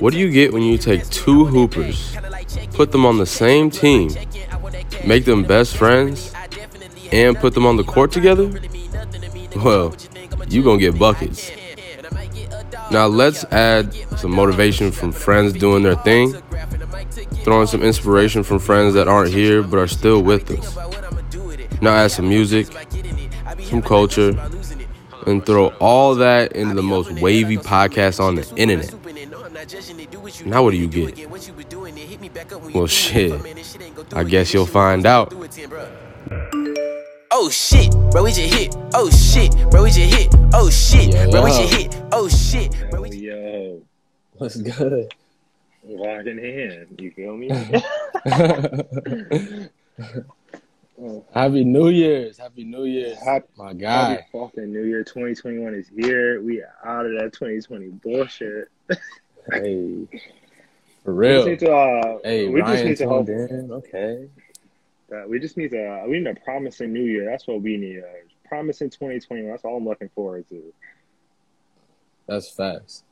What do you get when you take two hoopers, put them on the same team, make them best friends, and put them on the court together? Well, you gonna get buckets. Now let's add some motivation from friends doing their thing, throwing some inspiration from friends that aren't here but are still with us. Now add some music, some culture, and throw all that into the most wavy podcast on the internet. Now what do you get? Well, shit. I guess you'll find out. Oh shit, bro, we just hit. Oh shit, bro, we just hit. Oh shit, Yo, bro, we just hit. Oh shit, bro, we just Yo, What's good? walk in hand. You feel me? Happy New Year's. Happy New Year's. Happy, My happy fucking New Year 2021 is here. We out of that 2020 bullshit. Hey. For We just real. need to, uh, Hey, we just need to tuned in. Okay. we just need to uh, we need a promising New Year. That's what we need. Uh, promising 2021. That's all I'm looking forward to. That's facts.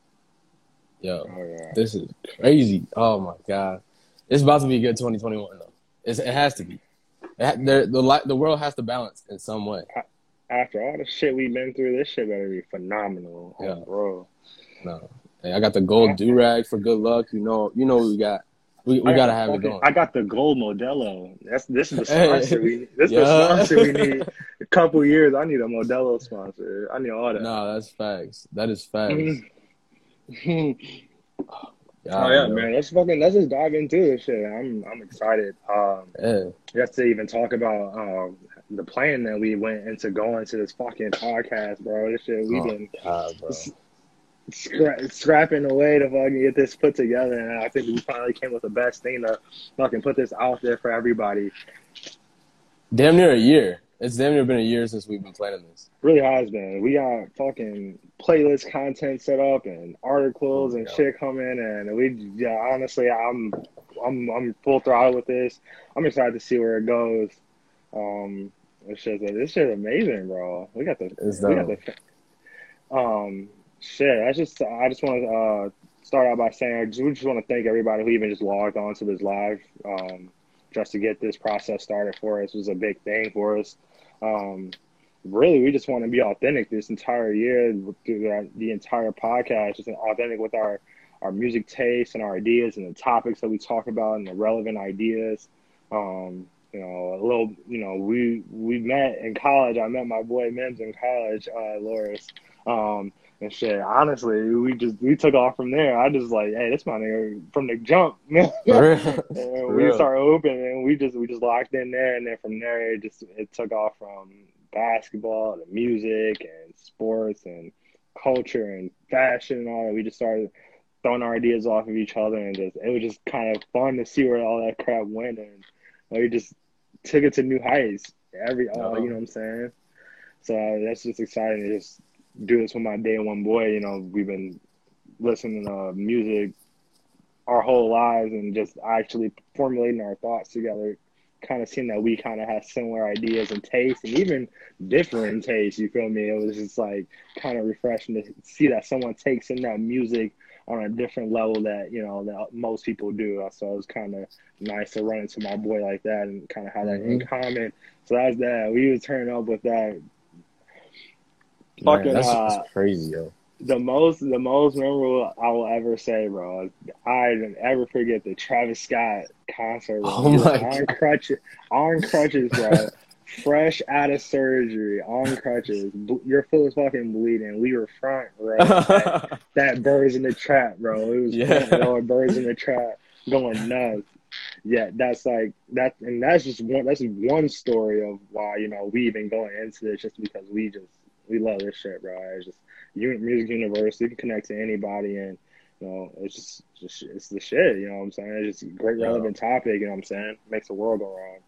Yo, Oh yeah. this is crazy. Oh my god. It's about to be a good 2021 though. It's, it has to be. Ha- the the world has to balance in some way. After all the shit we've been through, this shit better be phenomenal. Oh, Yeah. bro. No. Hey, I got the gold do rag for good luck. You know, you know what we got. We, we gotta got have it going. I got the gold Modelo. That's this is the Hey. sponsor we this is Yeah. the sponsor we need. A couple years, I need a Modelo sponsor. I need all that. No, that's facts. That is facts. Mhm. God, oh yeah, yo. man. Let's fucking let's just dive into this shit. I'm I'm excited. Um, Yeah. just to even talk about um the plan that we went into going to this fucking podcast, bro. This shit we've Oh, been God. Scra- scrapping away to fucking get this put together, and I think we finally came with the best thing to fucking put this out there for everybody. Damn near a year. It's damn near been a year since we've been planning this. Really has been. We got fucking playlist content set up and articles and Yeah. shit coming, and we yeah. Honestly, I'm I'm I'm full throttle with this. I'm excited to see where it goes. Um, it's just this shit amazing, bro. We got the It's we got the um shit. I just I just want to uh start out by saying I just, we just want to thank everybody who even just logged on to this live um just to get this process started for us it was a big thing for us. Um, really, we just want to be authentic this entire year through the, the entire podcast, just authentic with our our music tastes and our ideas and the topics that we talk about and the relevant ideas. Um, you know, a little, you know, we we met in college. I met my boy Mims in college, uh, Loris. Um, and shit, honestly, we just we took off from there. I just like, hey, this my nigga from the jump. For real. And we real. started open and we just we just locked in there and then from there it just it took off from basketball to music and sports and culture and fashion and all that. We just started throwing our ideas off of each other and just it was just kind of fun to see where all that crap went and we just took it to new heights. Every all you know what I'm saying? So uh, that's just exciting to just do this with my day one boy. You know, we've been listening to music our whole lives and just actually formulating our thoughts together, kind of seeing that we kind of have similar ideas and tastes and even different tastes. You feel me? It was just like kind of refreshing to see that someone takes in that music on a different level that you know that most people do. So it was kind of nice to run into my boy like that and kind of have that in mm-hmm. common. So that's that. We was turning up with that. Fucking that's, uh, crazy, yo. the most the most memorable I will ever say, bro. I didn't ever forget the Travis Scott concert. bro. Oh my on crutches, on crutches, bro. Fresh out of surgery, on crutches. Your foot was fucking bleeding. We were front row. that, that birds in the trap, bro. It was Yeah. row, birds in the trap, going nuts. Yeah, that's like that, and that's just one. That's one story of why you know we even going into this just because we just we love this shit, bro. It's just music universe. You can connect to anybody, and you know it's just, just it's the shit. You know what I'm saying? It's just a great Yeah. relevant topic. You know what I'm saying? Makes the world go round.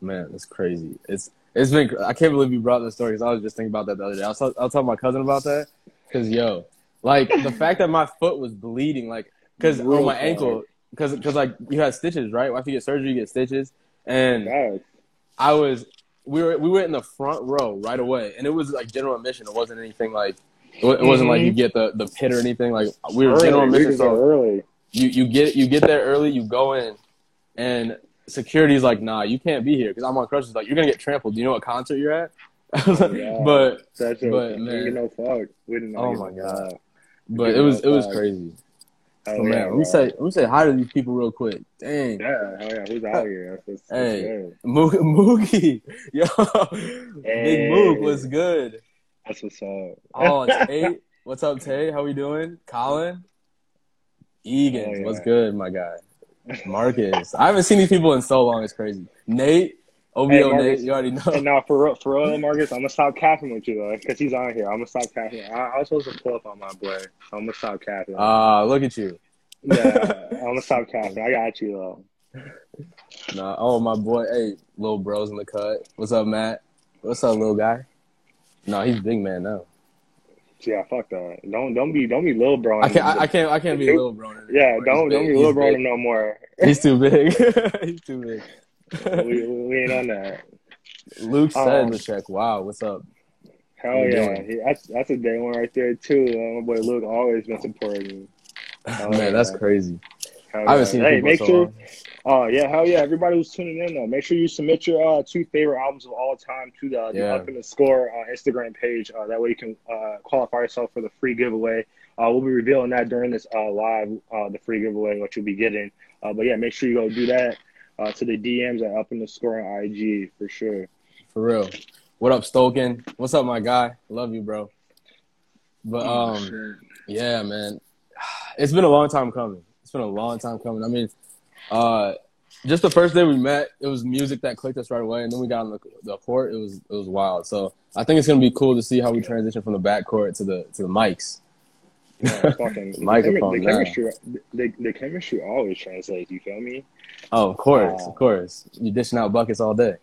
Man, that's crazy. It's it's been. I can't believe you brought this story because I was just thinking about that the other day. I was, I was telling my cousin about that because yo, like the fact that my foot was bleeding, like because on my ankle, because because like you had stitches, right? After you get surgery, you get stitches, and God, I was we were we went in the front row right away, and it was like general admission. It wasn't anything like It it wasn't like Mhm. you get the the pit or anything. Like we were Early, general admission, so early. you you get you get there early, you go in, and security's like, nah, you can't be here because I'm on crutches. Like you're gonna get trampled. Do you know what concert you're at? Yeah. but. But, man. no fuck. We didn't. Oh my no God. but it was it was crazy. Oh, oh yeah, man, let bro. me say let me say hi to these people real quick. Dang. Yeah, hell yeah. Who's out here? That's, that's Hey. good. Mo- Mookie, yo, Hey. Big Mook, what's good? That's what's up. Oh, Tay, what's up, Tay? How we doing? Colin, oh, Egan, Oh, yeah. what's good, my guy? Marcus, I haven't seen these people in so long. It's crazy. Nate, OBO Hey, Nate, you already know. And now for real, for real, Marcus, I'm gonna stop capping with you though, because he's on here. I'm gonna stop capping. I, I was supposed to pull up on my boy. So I'm gonna stop capping. Ah, look at you. yeah, I'm gonna stop capping. I got you though. Nah, oh my boy, hey, little bros in the cut. What's up, Matt? What's up, little guy? No, he's big man now. Yeah, fuck that. Don't don't be don't be little bro. I can't. I, can't. I can't be a little bro. Yeah, don't don't be little bro no more. He's too big. he's too big. We, we we ain't on that. Luke said Um, the check. Wow, what's up? Hell you yeah. He- that's that's a day one right there too. Uh, my boy Luke always been supporting me. Oh, Man, that's crazy. Hell I haven't yeah. seen Hey, make so sure. long. Oh yeah, hell yeah! Everybody who's tuning in though, make sure you submit your uh, two favorite albums of all time to the, the Yeah. Up in the Score uh, Instagram page. Uh, that way you can uh, qualify yourself for the free giveaway. Uh, we'll be revealing that during this uh, live, uh, the free giveaway, what you'll be getting. Uh, but yeah, make sure you go do that uh, to the DMs Up in the Score on IG for sure. For real. What up, Stoken? What's up, my guy? Love you, bro. But um, yeah, man, it's been a long time coming. It's been a long time coming. I mean, uh, just the first day we met, it was music that clicked us right away, and then we got on the, the court. It was it was wild. So I think it's gonna be cool to see how we transition from the back court to the to the mics. Fucking the, Microphone chemi- the chemistry, the, the chemistry always translates. You feel me? Oh, of course, Wow. of course. You dishing out buckets all day.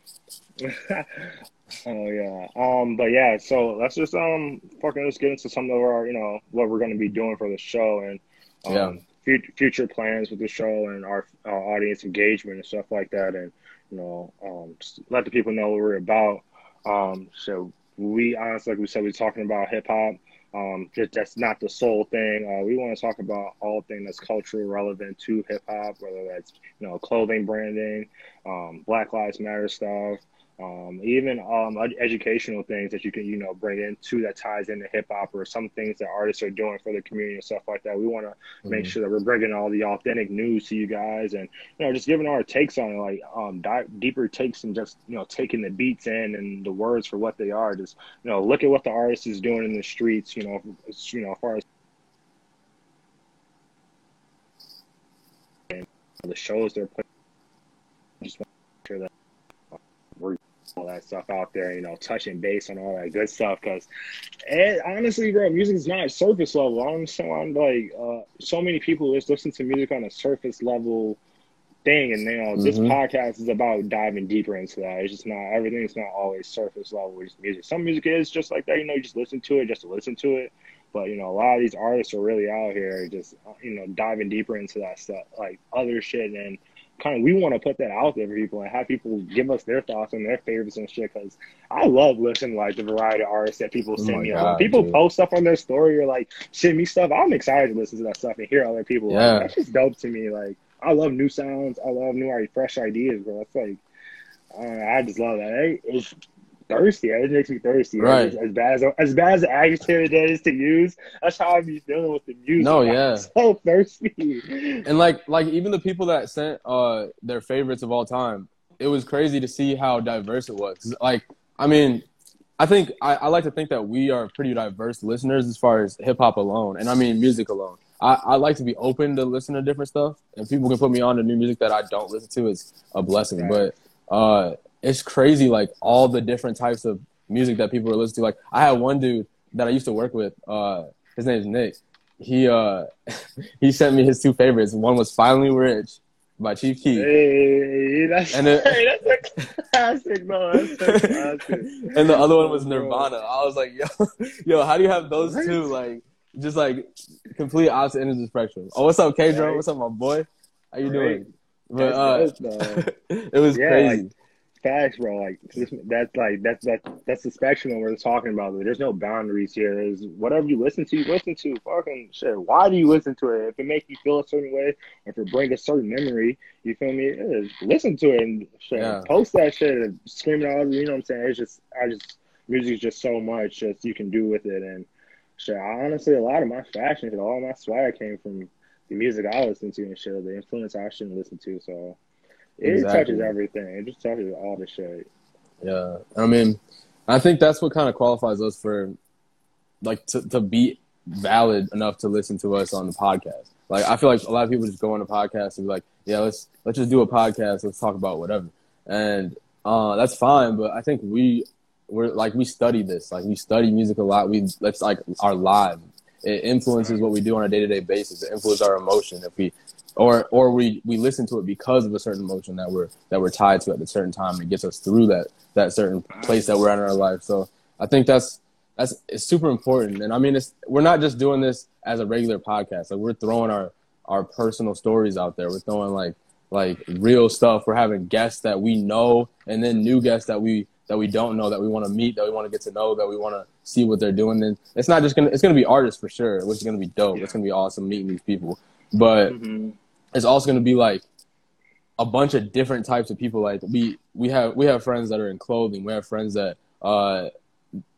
oh yeah. Um, but yeah, so let's just um fucking let's get into some of our you know what we're gonna be doing for the show and um Yeah. future future plans with the show and our, our audience engagement and stuff like that and you know um just let the people know what we're about. Um, so we honestly, like we said, we're talking about hip hop. Um, just that's not the sole thing. Uh, we want to talk about all things that's cultural relevant to hip hop, whether that's you know clothing branding, um, Black Lives Matter stuff, um, even um, educational things that you can you know bring into that ties into hip hop or some things that artists are doing for the community and stuff like that. We want to make Mhm. sure that we're bringing all the authentic news to you guys and you know just giving our takes on it, like um, di- deeper takes and just you know taking the beats in and the words for what they are. Just you know look at what the artist is doing in the streets. You know, as- you know as far as the shows they're putting. Just want to make sure that all that stuff out there, you know, touching base on all that good stuff. Because, honestly, bro, music is not surface level. I'm so I'm like, uh, so many people just listen to music on a surface level thing, and you know, this Mhm. podcast is about diving deeper into that. It's just not everything. everything's not always surface level with music. Some music is just like that, you know, you just listen to it just to listen to it. But you know, a lot of these artists are really out here just uh, you know diving deeper into that stuff, like other shit, and kind of we want to put that out there for people and have people give us their thoughts and their favorites and shit. Because I love listening to, like the variety of artists that people Oh send my me. God, people dude. post stuff on their story or like send me stuff. I'm excited to listen to that stuff and hear other people. Yeah. Like, that's just dope to me. Like I love new sounds. I love new, fresh ideas, bro. It's like uh, I just love that. It's thirsty. It makes me thirsty. Right. As, as bad as as bad as the adjective that is to use, that's how I be dealing with the music. No, I'm yeah. so thirsty. And like like even the people that sent uh their favorites of all time, it was crazy to see how diverse it was. Like I mean, I think I, I like to think that we are pretty diverse listeners as far as hip hop alone, and I mean music alone. I, I like to be open to listen to different stuff, and people can put me on to new music that I don't listen to. It's a blessing, but uh, it's crazy like all the different types of music that people are listening to. Like I had one dude that I used to work with. Uh, his name is Nick. He uh, he sent me his two favorites. One was "Finally Rich" by Chief Keef. Hey, that's And it- hey, that's a classic, bro. That's a classic. and the other one was Nirvana. I was like, yo, yo, how do you have those two? Like, just like complete opposite ends of the spectrum. Oh, what's up, K-Dro? What's up, my boy? How you Right. doing? But uh, That's dope, though. it was Yeah, crazy. like- facts, bro. Like this, that's like that's that that's the spectrum we're talking about. There's no boundaries here. There's whatever you listen to, you listen to. Fucking shit. Why do you listen to it? If it makes you feel a certain way, if it brings a certain memory, you feel me? Yeah, listen to it and shit. Yeah. Post that shit and scream it out. You know what I'm saying? It's just I just music's just so much just you can do with it and shit. I honestly a lot of my fashion, shit, all my swag came from the music I listen to and shit, the influence I shouldn't listen to. So it Exactly. touches everything. It just touches all the shit. Yeah, I mean, I think that's what kind of qualifies us for, like, to, to be valid enough to listen to us on the podcast. Like, I feel like a lot of people just go on a podcast and be like, yeah, let's let's just do a podcast. Let's talk about whatever, and uh, that's fine. But I think we we're like we study this. Like, we study music a lot. We that's like our live. It influences what we do on a day to day basis. It influences our emotion. If we or or we we listen to it because of a certain emotion that we're that we're tied to at a certain time. It gets us through that that certain place that we're at in our life. So I think that's that's it's super important. And I mean, it's we're not just doing this as a regular podcast. Like we're throwing our our personal stories out there. We're throwing like like real stuff. We're having guests that we know, and then new guests that we that we don't know that we want to meet, that we want to get to know, that we want to see what they're doing. And it's not just gonna it's gonna be artists for sure, which is gonna be dope. It's gonna be awesome meeting these people. But Mm-hmm. It's also going to be like a bunch of different types of people. Like we we have we have friends that are in clothing. We have friends that uh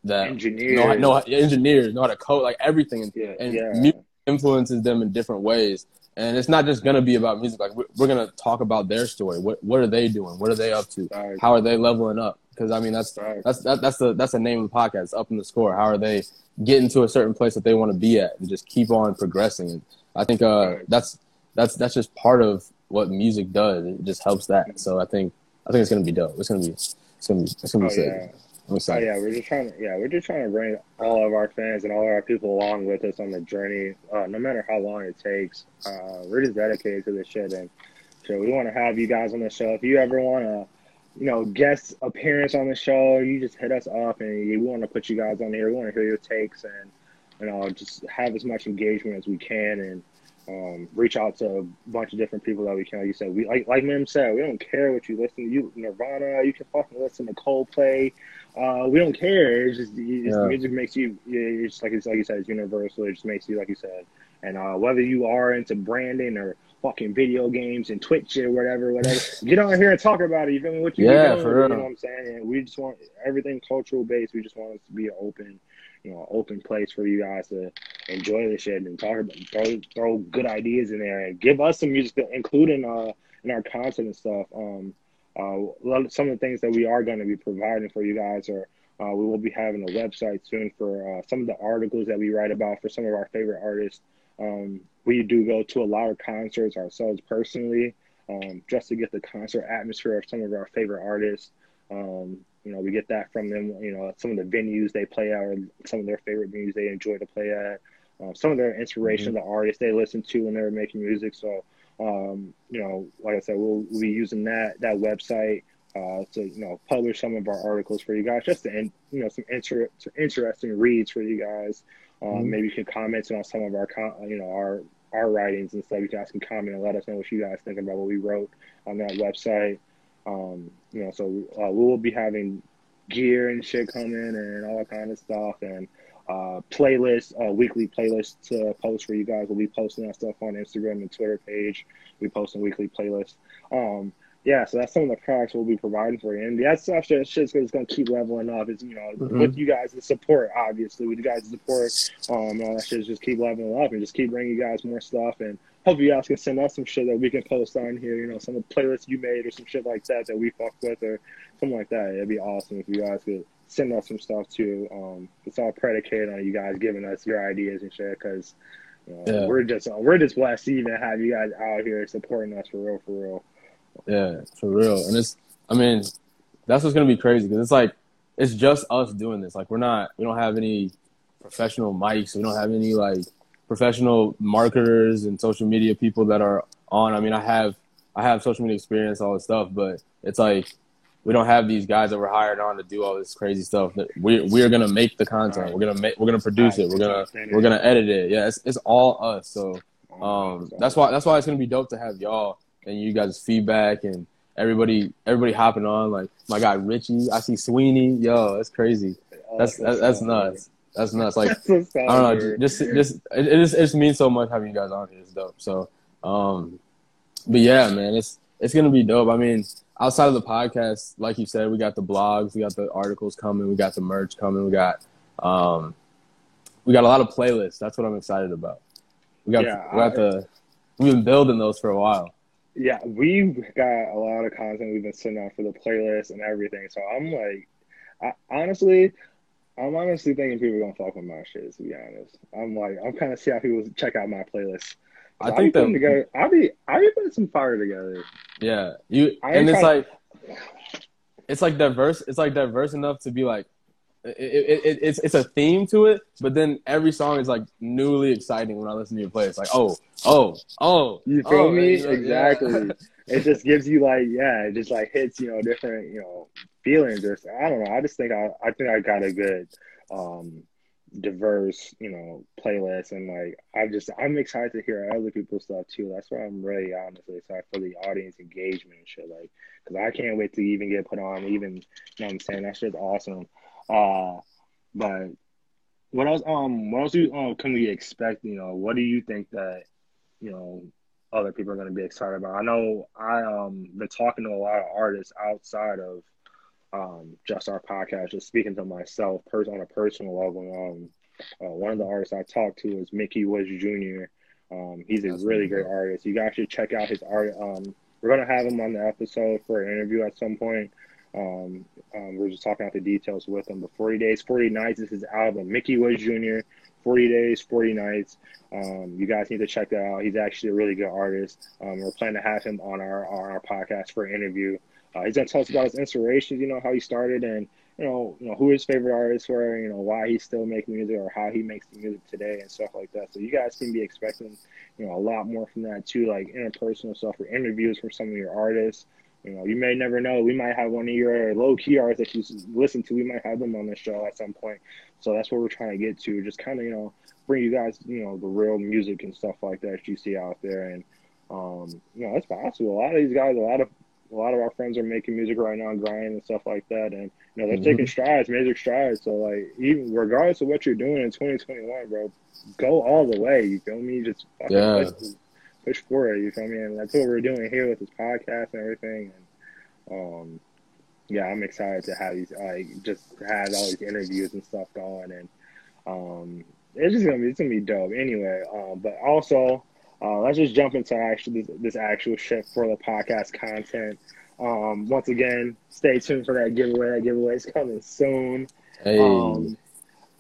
that Engineers. know, know engineers know how to code like everything, and, Yeah, and yeah. music influences them in different ways. And it's not just going to be about music. Like we're, we're going to talk about their story. What what are they doing? What are they up to? Right. How are they leveling up? Because I mean that's Right. that's that, that's the that's the name of the podcast. Up in the score. How are they getting to a certain place that they want to be at and just keep on progressing? And I think uh, Right. that's that's that's just part of what music does. It just helps that. So I think I think it's gonna be dope. It's gonna be it's gonna be it's gonna Oh be sick. yeah. I'm Oh yeah, we're just trying to yeah, we're just trying to bring all of our fans and all of our people along with us on the journey, uh, no matter how long it takes. Uh, we're just dedicated to this shit, and so we want to have you guys on the show. If you ever want to, you know, guest appearance on the show, you just hit us up, and we want to put you guys on here. We want to hear your takes and you know just have as much engagement as we can, and um, reach out to a bunch of different people that we can. Like you said, we like like Mim said, we don't care what you listen to. You Nirvana, you can fucking listen to Coldplay. Uh, we don't care. It's just it's, Yeah. music makes you. It's like it's like you said, it's universal. It just makes you like you said. And uh, whether you are into branding or fucking video games and Twitch or whatever, whatever, get on here and talk about it. You feel me? What you Yeah, doing, for You know what I'm saying? And we just want everything cultural based. We just want it to be open, you know, open place for you guys to enjoy the shit and talk about throw throw good ideas in there and give us some music to include in uh in our content and stuff. Um, uh, some of the things that we are going to be providing for you guys are uh, we will be having a website soon for uh, some of the articles that we write about for some of our favorite artists. Um, we do go to a lot of concerts ourselves personally, um, just to get the concert atmosphere of some of our favorite artists. Um, you know, we get that from them. You know, some of the venues they play at, or some of their favorite venues they enjoy to play at. Uh, some of their inspiration, the artists they listen to when they're making music. So, um, you know, like I said, we'll, we'll be using that that website uh, to you know publish some of our articles for you guys, just to in, you know some inter- interesting reads for you guys. Um, Mhm. Maybe you can comment on some of our you know our our writings and stuff. You guys can comment and let us know what you guys think about what we wrote on that website. Um, you know, so uh, we will be having gear and shit coming and all that kind of stuff and uh, playlists, uh, weekly playlists to post for you guys. We'll be posting that stuff on Instagram and Twitter page. We posting weekly playlists. Um, yeah, so that's some of the products we'll be providing for you, and that stuff shit, shit's gonna, gonna keep leveling up. It's you know Mhm. with you guys' support, obviously with you guys' support, um, all that shit just keep leveling up and just keep bringing you guys more stuff and. Hopefully, you guys can send us some shit that we can post on here. You know, some of the playlists you made or some shit like that that we fuck with or something like that. It'd be awesome if you guys could send us some stuff too. Um, it's all predicated on you guys giving us your ideas and shit because you know, Yeah. we're just we're just blessed to even have you guys out here supporting us for real, for real. Yeah, for real. And it's, I mean, that's what's gonna be crazy because it's like it's just us doing this. Like we're not, we don't have any professional mics. We don't have any like professional marketers and social media people that are on. I mean, I have, I have social media experience, all this stuff, but it's like we don't have these guys that we're hired on to do all this crazy stuff. We we're gonna make the content. We're gonna make. We're gonna produce it. We're gonna we're gonna edit it. Yeah, it's it's all us. So um, that's why that's why it's gonna be dope to have y'all and you guys' feedback and everybody everybody hopping on. Like my guy Richie, I see Sweeney. Yo, that's crazy. That's that's, that's nuts. That's nuts. Like I don't know, just just it, it just it just means so much having you guys on here. It's dope. So, um, but yeah, man, it's it's gonna be dope. I mean, outside of the podcast, like you said, we got the blogs, we got the articles coming, we got the merch coming, we got um, we got a lot of playlists. That's what I'm excited about. We got Yeah, we got I- the we've been building those for a while. Yeah, we've got a lot of content we've been sending out for the playlist and everything. So I'm like, I, honestly, I'm honestly thinking people are gonna fuck with my shit. To be honest, I'm like, I'm kind of see how people check out my playlist. I I'll think be putting that together. I'll be, I'll be putting some fire together. yeah, you I and it's trying- like it's like diverse. It's like diverse enough to be like. It, it, it, it's it's a theme to it, but then every song is like newly exciting when I listen to your play. It's like oh oh oh You feel oh, me? Exactly. it just gives you like, yeah, it just like hits, you know, different, you know, feelings or I don't know. I just think I, I think I got a good, um, diverse, you know, playlist and like I just I'm excited to hear other people's stuff too. That's why I'm really honestly excited for the audience engagement and shit. Like, because I can't wait to even get put on. Even, you know, what I'm saying that shit's awesome. Uh, but what else? Um, what else do um can we expect? You know, what do you think that you know other people are going to be excited about? I know I um been talking to a lot of artists outside of um just our podcast, just speaking to myself pers- on a personal level. Um, uh, one of the artists I talked to is Mickey Woods Jr. Um, he's a That's really really great artist. You guys should check out his art. Um, we're gonna have him on the episode for an interview at some point. Um, um, we're just talking out the details with him. But 40 Days, 40 Nights is his album. Mickey Woods Jr. 40 Days, 40 Nights. Um, you guys need to check that out. He's actually a really good artist. Um, we're planning to have him on our on our podcast for an interview. Uh, he's gonna tell us about his inspirations, you know, how he started and you know, you know who his favorite artists were, you know, why he's still making music or how he makes the music today and stuff like that. So you guys can be expecting, you know, a lot more from that too, like interpersonal stuff or interviews from some of your artists. You know, you may never know. We might have one of your low key artists that you listen to. We might have them on the show at some point. So that's what we're trying to get to. Just kind of, you know, bring you guys, you know, the real music and stuff like that you see out there. And, um, you know, it's possible. A lot of these guys, a lot of, a lot of our friends are making music right now, grinding and stuff like that. And, you know, they're Mhm. taking strides, major strides. So, like, even regardless of what you're doing in 2021, bro, go all the way. You feel me? Just fucking Yeah. Push for it. You feel me? And that's what we're doing here with this podcast and everything. And, um, yeah, I'm excited to have these, like, just have all these interviews and stuff going. And, um, it's just gonna be, it's gonna be dope. Anyway, um, but also, uh, let's just jump into actually this, this actual shit for the podcast content. Um, once again, stay tuned for that giveaway. That giveaway is coming soon. Hey, Um,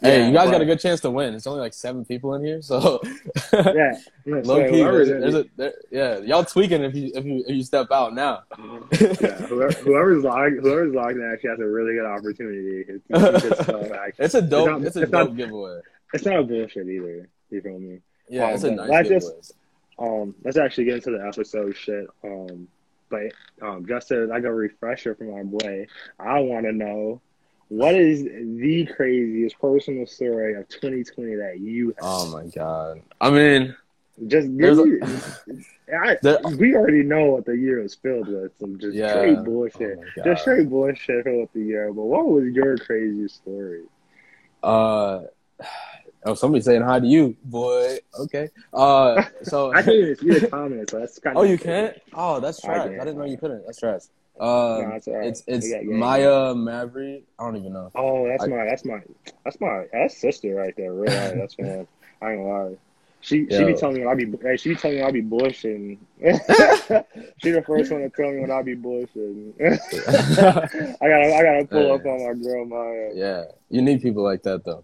hey, yeah, you guys but- got a good chance to win. It's only like seven people in here, so Yeah, yeah, low key. There's, there's a, there, yeah, y'all tweaking if you if you if you step out now. yeah, whoever, whoever's logged, whoever's logged in actually has a really good opportunity. It's, it's. It's a dope. not- It's a it's dope not- giveaway. It's not bullshit either. You feel me? Yeah, Um, it's a nice let's giveaway. just- Um, let's actually get into the episode shit. Um, but um, just as like a refresher for my boy, I want to know what is the craziest personal story of 2020 that you have? Oh my god. I mean, Just give me. I, there- we already know what the year is filled with. Some just Yeah. straight bullshit. Oh just straight bullshit filled with the year. But what was your craziest story? uh, oh, somebody saying hi to you, boy. Okay. Uh, so I can't even see the comments, so that's kind Oh, you can't? Oh, that's I trash. I, can't. didn't know you couldn't. That's trash. No, it's right. it's it's We got game. Maya Maverick. I don't even know. Oh, that's I- my, that's my, that's my, that's sister right there. Really, that's man. I ain't gonna lie. She she be telling me I be hey, she be telling me I be bullshitting. she the first one to tell me when I be bullshitting. I gotta I gotta pull up on my girl Maya. yeah, you need people like that though.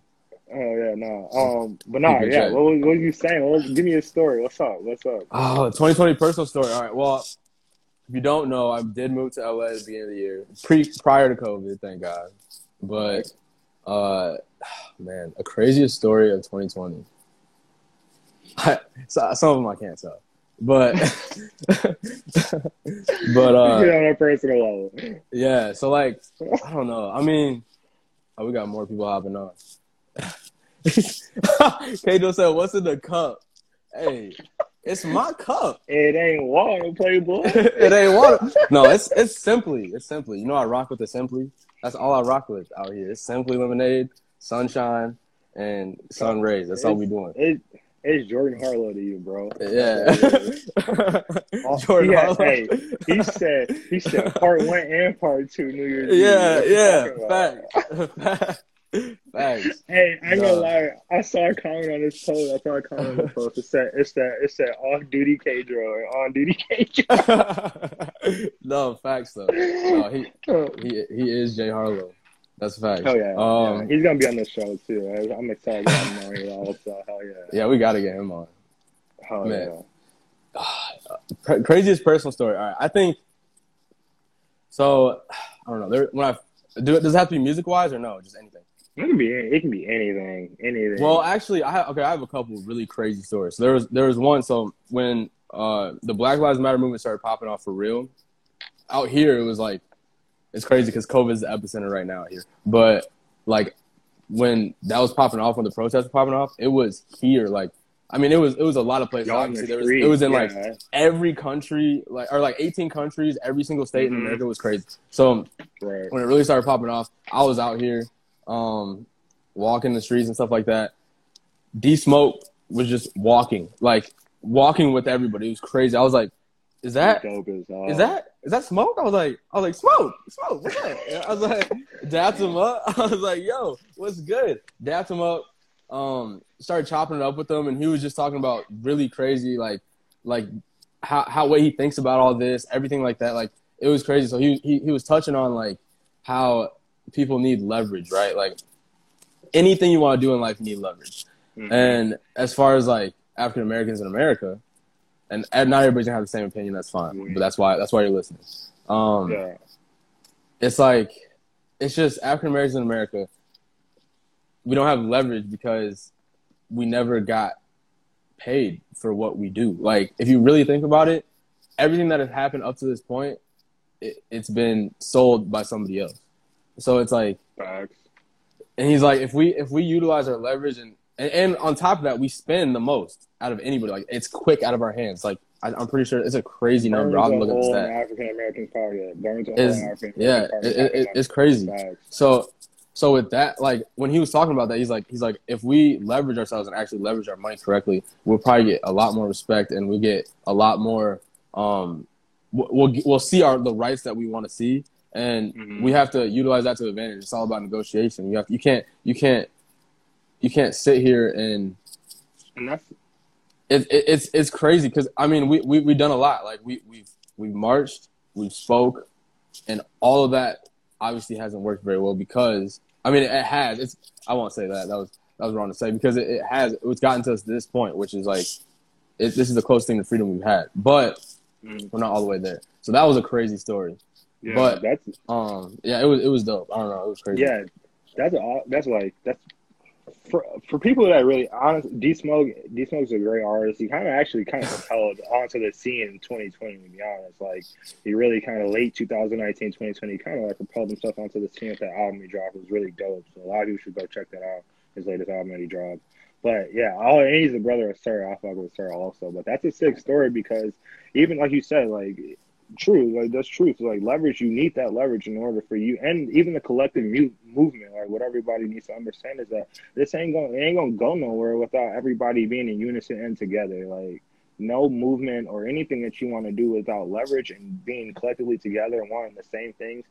Oh yeah, no. Um, but it yeah. What, what was you saying? What give me a story. What's up? What's up? Oh, 2020 personal story. All right. Well, if you don't know, I did move to LA at the beginning of the year, pre prior to COVID, thank God. But uh, man, a craziest story of 2020. I, so, some of them I can't tell, but but uh, on a personal level. Yeah, so like I don't know. I mean, oh, we got more people hopping on. Kato said, "What's in the cup?" Hey, It's my cup. It ain't water, playboy. it ain't water. No, it's it's simply. It's simply. You know, I rock with the simply. That's all I rock with out here. It's simply lemonade, sunshine, and sun rays. That's all we doing. It, it's Jordan Harlow to you, bro. Yeah. Jordan Harlow. hey, he said he said part one and part two New Year's Eve. Yeah, yeah. about? Facts. Hey, I ain't gonna lie. I saw a comment on this post. I saw a comment on the post. It said, "It's that, it said off duty Kedro or on duty Kedro." no, facts though. No, he he he is Jay Harlow. That's facts. Hell yeah, Um, yeah. He's gonna be on the show too. I- I'm excited to have him on here also. Hell yeah. yeah, we gotta get him on. Hell Man. yeah. Cra- craziest personal story. All right, I think. So, I don't know. There, when I do it, does it have to be music wise or no? Just anything. It can be. It can be anything. Anything. Well, actually, I have, okay. I have a couple of really crazy stories. So there was there was one. So when uh, the Black Lives Matter movement started popping off for real, out here it was like it's crazy because COVID is the epicenter right now here. But like when that was popping off, when the protests were popping off, it was here. Like I mean, it was it was a lot of places. Y'all in the there was it was in like every country, like or like 18 countries, every single state in Mhm. America was crazy. So right. when it really started popping off, I was out here, um, walking the streets and stuff like that. D Smoke was just walking, like walking with everybody. It was crazy. I was like, "Is that dope as hell. is that is that smoke?" I was like, "I was like, smoke, smoke, what's that?" I was like, dapped him up. I was like, "Yo, what's good?" Dapped him up. Um, started chopping it up with him, and he was just talking about really crazy, like, like how how way he thinks about all this, everything like that. Like it was crazy. So he he he was touching on like how people need leverage, right? Like anything you want to do in life, you need leverage. Mhm. And as far as like African Americans in America, and, and not everybody's gonna have the same opinion. That's fine, but that's why that's why you're listening. Um, yeah. it's like it's just African Americans in America. We don't have leverage because we never got paid for what we do. Like if you really think about it, everything that has happened up to this point, it, it's been sold by somebody else. So it's like Facts. and he's like, if we if we utilize our leverage and, and and on top of that, we spend the most out of anybody. Like it's quick out of our hands. Like I, I'm pretty sure it's a crazy number. Burns I'm looking at the whole. African American pocket. Burns Is African yeah, it, it, it- it's crazy. Facts. So so with that, like when he was talking about that, he's like he's like if we leverage ourselves and actually leverage our money correctly, we'll probably get a lot more respect and we will get a lot more. Um, we'll we'll, we'll see our the rights that we want to see, and Mhm. we have to utilize that to advantage. It's all about negotiation. You have you can't you can't you can't sit here and And that's it, it, it's it's crazy because I mean we we we done a lot. Like we we've we've marched, we've spoke, and all of that obviously hasn't worked very well because I mean it has. It's I won't say that that was that was wrong to say because it, it has it's gotten to us this point, which is like it, this is the closest thing to freedom we've had, but mm, we're not all the way there. So that was a crazy story. Yeah, But- that's Um, yeah, it was it was dope. I don't know, it was crazy. yeah, that's a, that's like that's for for people that really honest. D Smoke D Smoke's a great artist. He kind of actually kind of propelled onto the scene in 2020. To be honest, like he really kind of late 2019, 2020, kind of like propelled himself onto the scene with that album he dropped. It was really dope. So a lot of people should go check that out. His latest album that he dropped. But yeah, all and he's the brother of Sir. I fuck with Sir also. But that's a sick story because even like you said, like true, like that's truth. Like leverage, you need that leverage in order for you, and even the collective movement. Like what everybody needs to understand is that this ain't going, ain't gonna go nowhere without everybody being in unison and together. Like no movement or anything that you want to do without leverage and being collectively together and wanting the same things.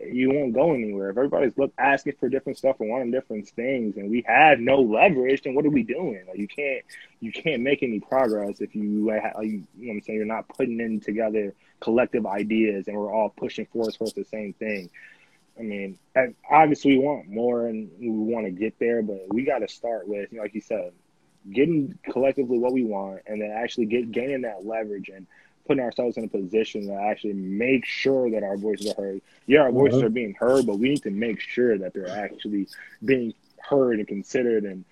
You won't go anywhere. If everybody's look asking for different stuff and wanting different things, and we have no leverage, then what are we doing? Like you can't, you can't make any progress if you, you know, what I'm saying you're not putting in together collective ideas and we're all pushing forward towards the same thing. I mean, obviously we want more and we want to get there, but we got to start with, you know, like you said, getting collectively what we want and then actually get gaining that leverage and putting ourselves in a position to actually make sure that our voices are heard. Yeah, our voices are being heard, but we need to make sure that they're actually being heard and considered and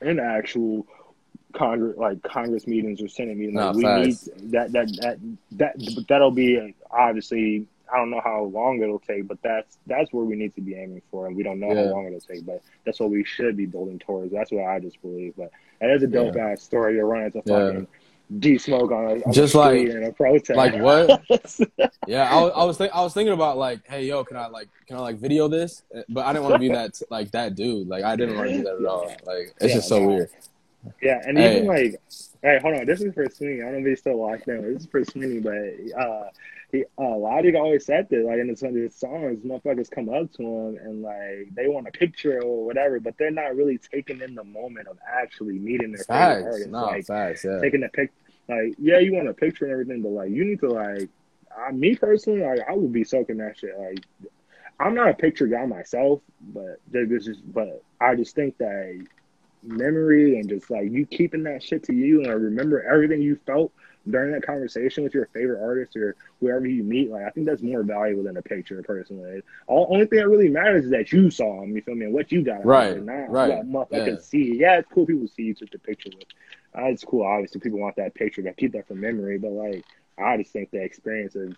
in actual Congress, like Congress meetings or Senate meetings. Nah, Like, we facts. need that that that that that'll be obviously. I don't know how long it'll take, but that's that's where we need to be aiming for, and we don't know Yeah. how long it'll take, but that's what we should be building towards. That's what I just believe. But that is a dope ass story. You're running to Yeah. fucking D Smoke on a on Just a like- in a protest. Like what? Yeah, I was, I was, think, I was thinking about like, hey, yo, can I like, can I like video this? But I didn't want to be that like that dude. Like I didn't want to do that at all. Like it's Yeah, just so no. weird. Yeah, and Hey. even like, hey, hold on, this is for Sweeney. I don't know if he's still locked in. This is for Sweeney, but uh, he uh, Logic always said that like in some of his songs, motherfuckers come up to him and like they want a picture or whatever, but they're not really taking in the moment of actually meeting their favorite Facts, artist. no, like facts. Yeah, taking the pic, like yeah, you want a picture and everything, but like you need to like, I, me personally, like I would be soaking that shit. Like, I'm not a picture guy myself, but this is, but I just think that memory and just like you keeping that shit to you and remember everything you felt during that conversation with your favorite artist or whoever you meet, like I think that's more valuable than a picture personally. All only thing that really matters is that you saw him, you feel me, and what you got of Right, not right, what motherfuckers yeah. see. Yeah, it's cool people see you took the picture with. Uh, it's cool, obviously people want that picture, but keep that for memory. But like I just think the experience of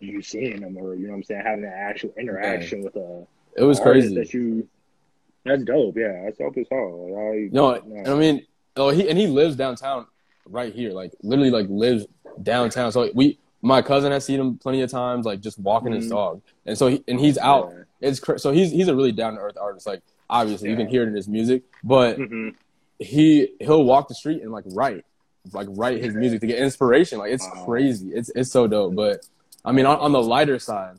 you seeing them or you know what I'm saying, having that actual interaction with a it was crazy. that you that's dope, yeah. That's dope as hell. Like, I, No, no. I mean, oh, he and he lives downtown, right here, like literally, like lives downtown. So we, my cousin has seen him plenty of times, like just walking his Mhm. dog, and so he and he's out. Yeah. It's cra- so he's he's a really down to earth artist. Like obviously, you can hear it in his music, but Mhm. he he'll walk the street and like write, like write his music to get inspiration. Like it's Wow. crazy. It's it's so dope. But I mean, on, on the lighter side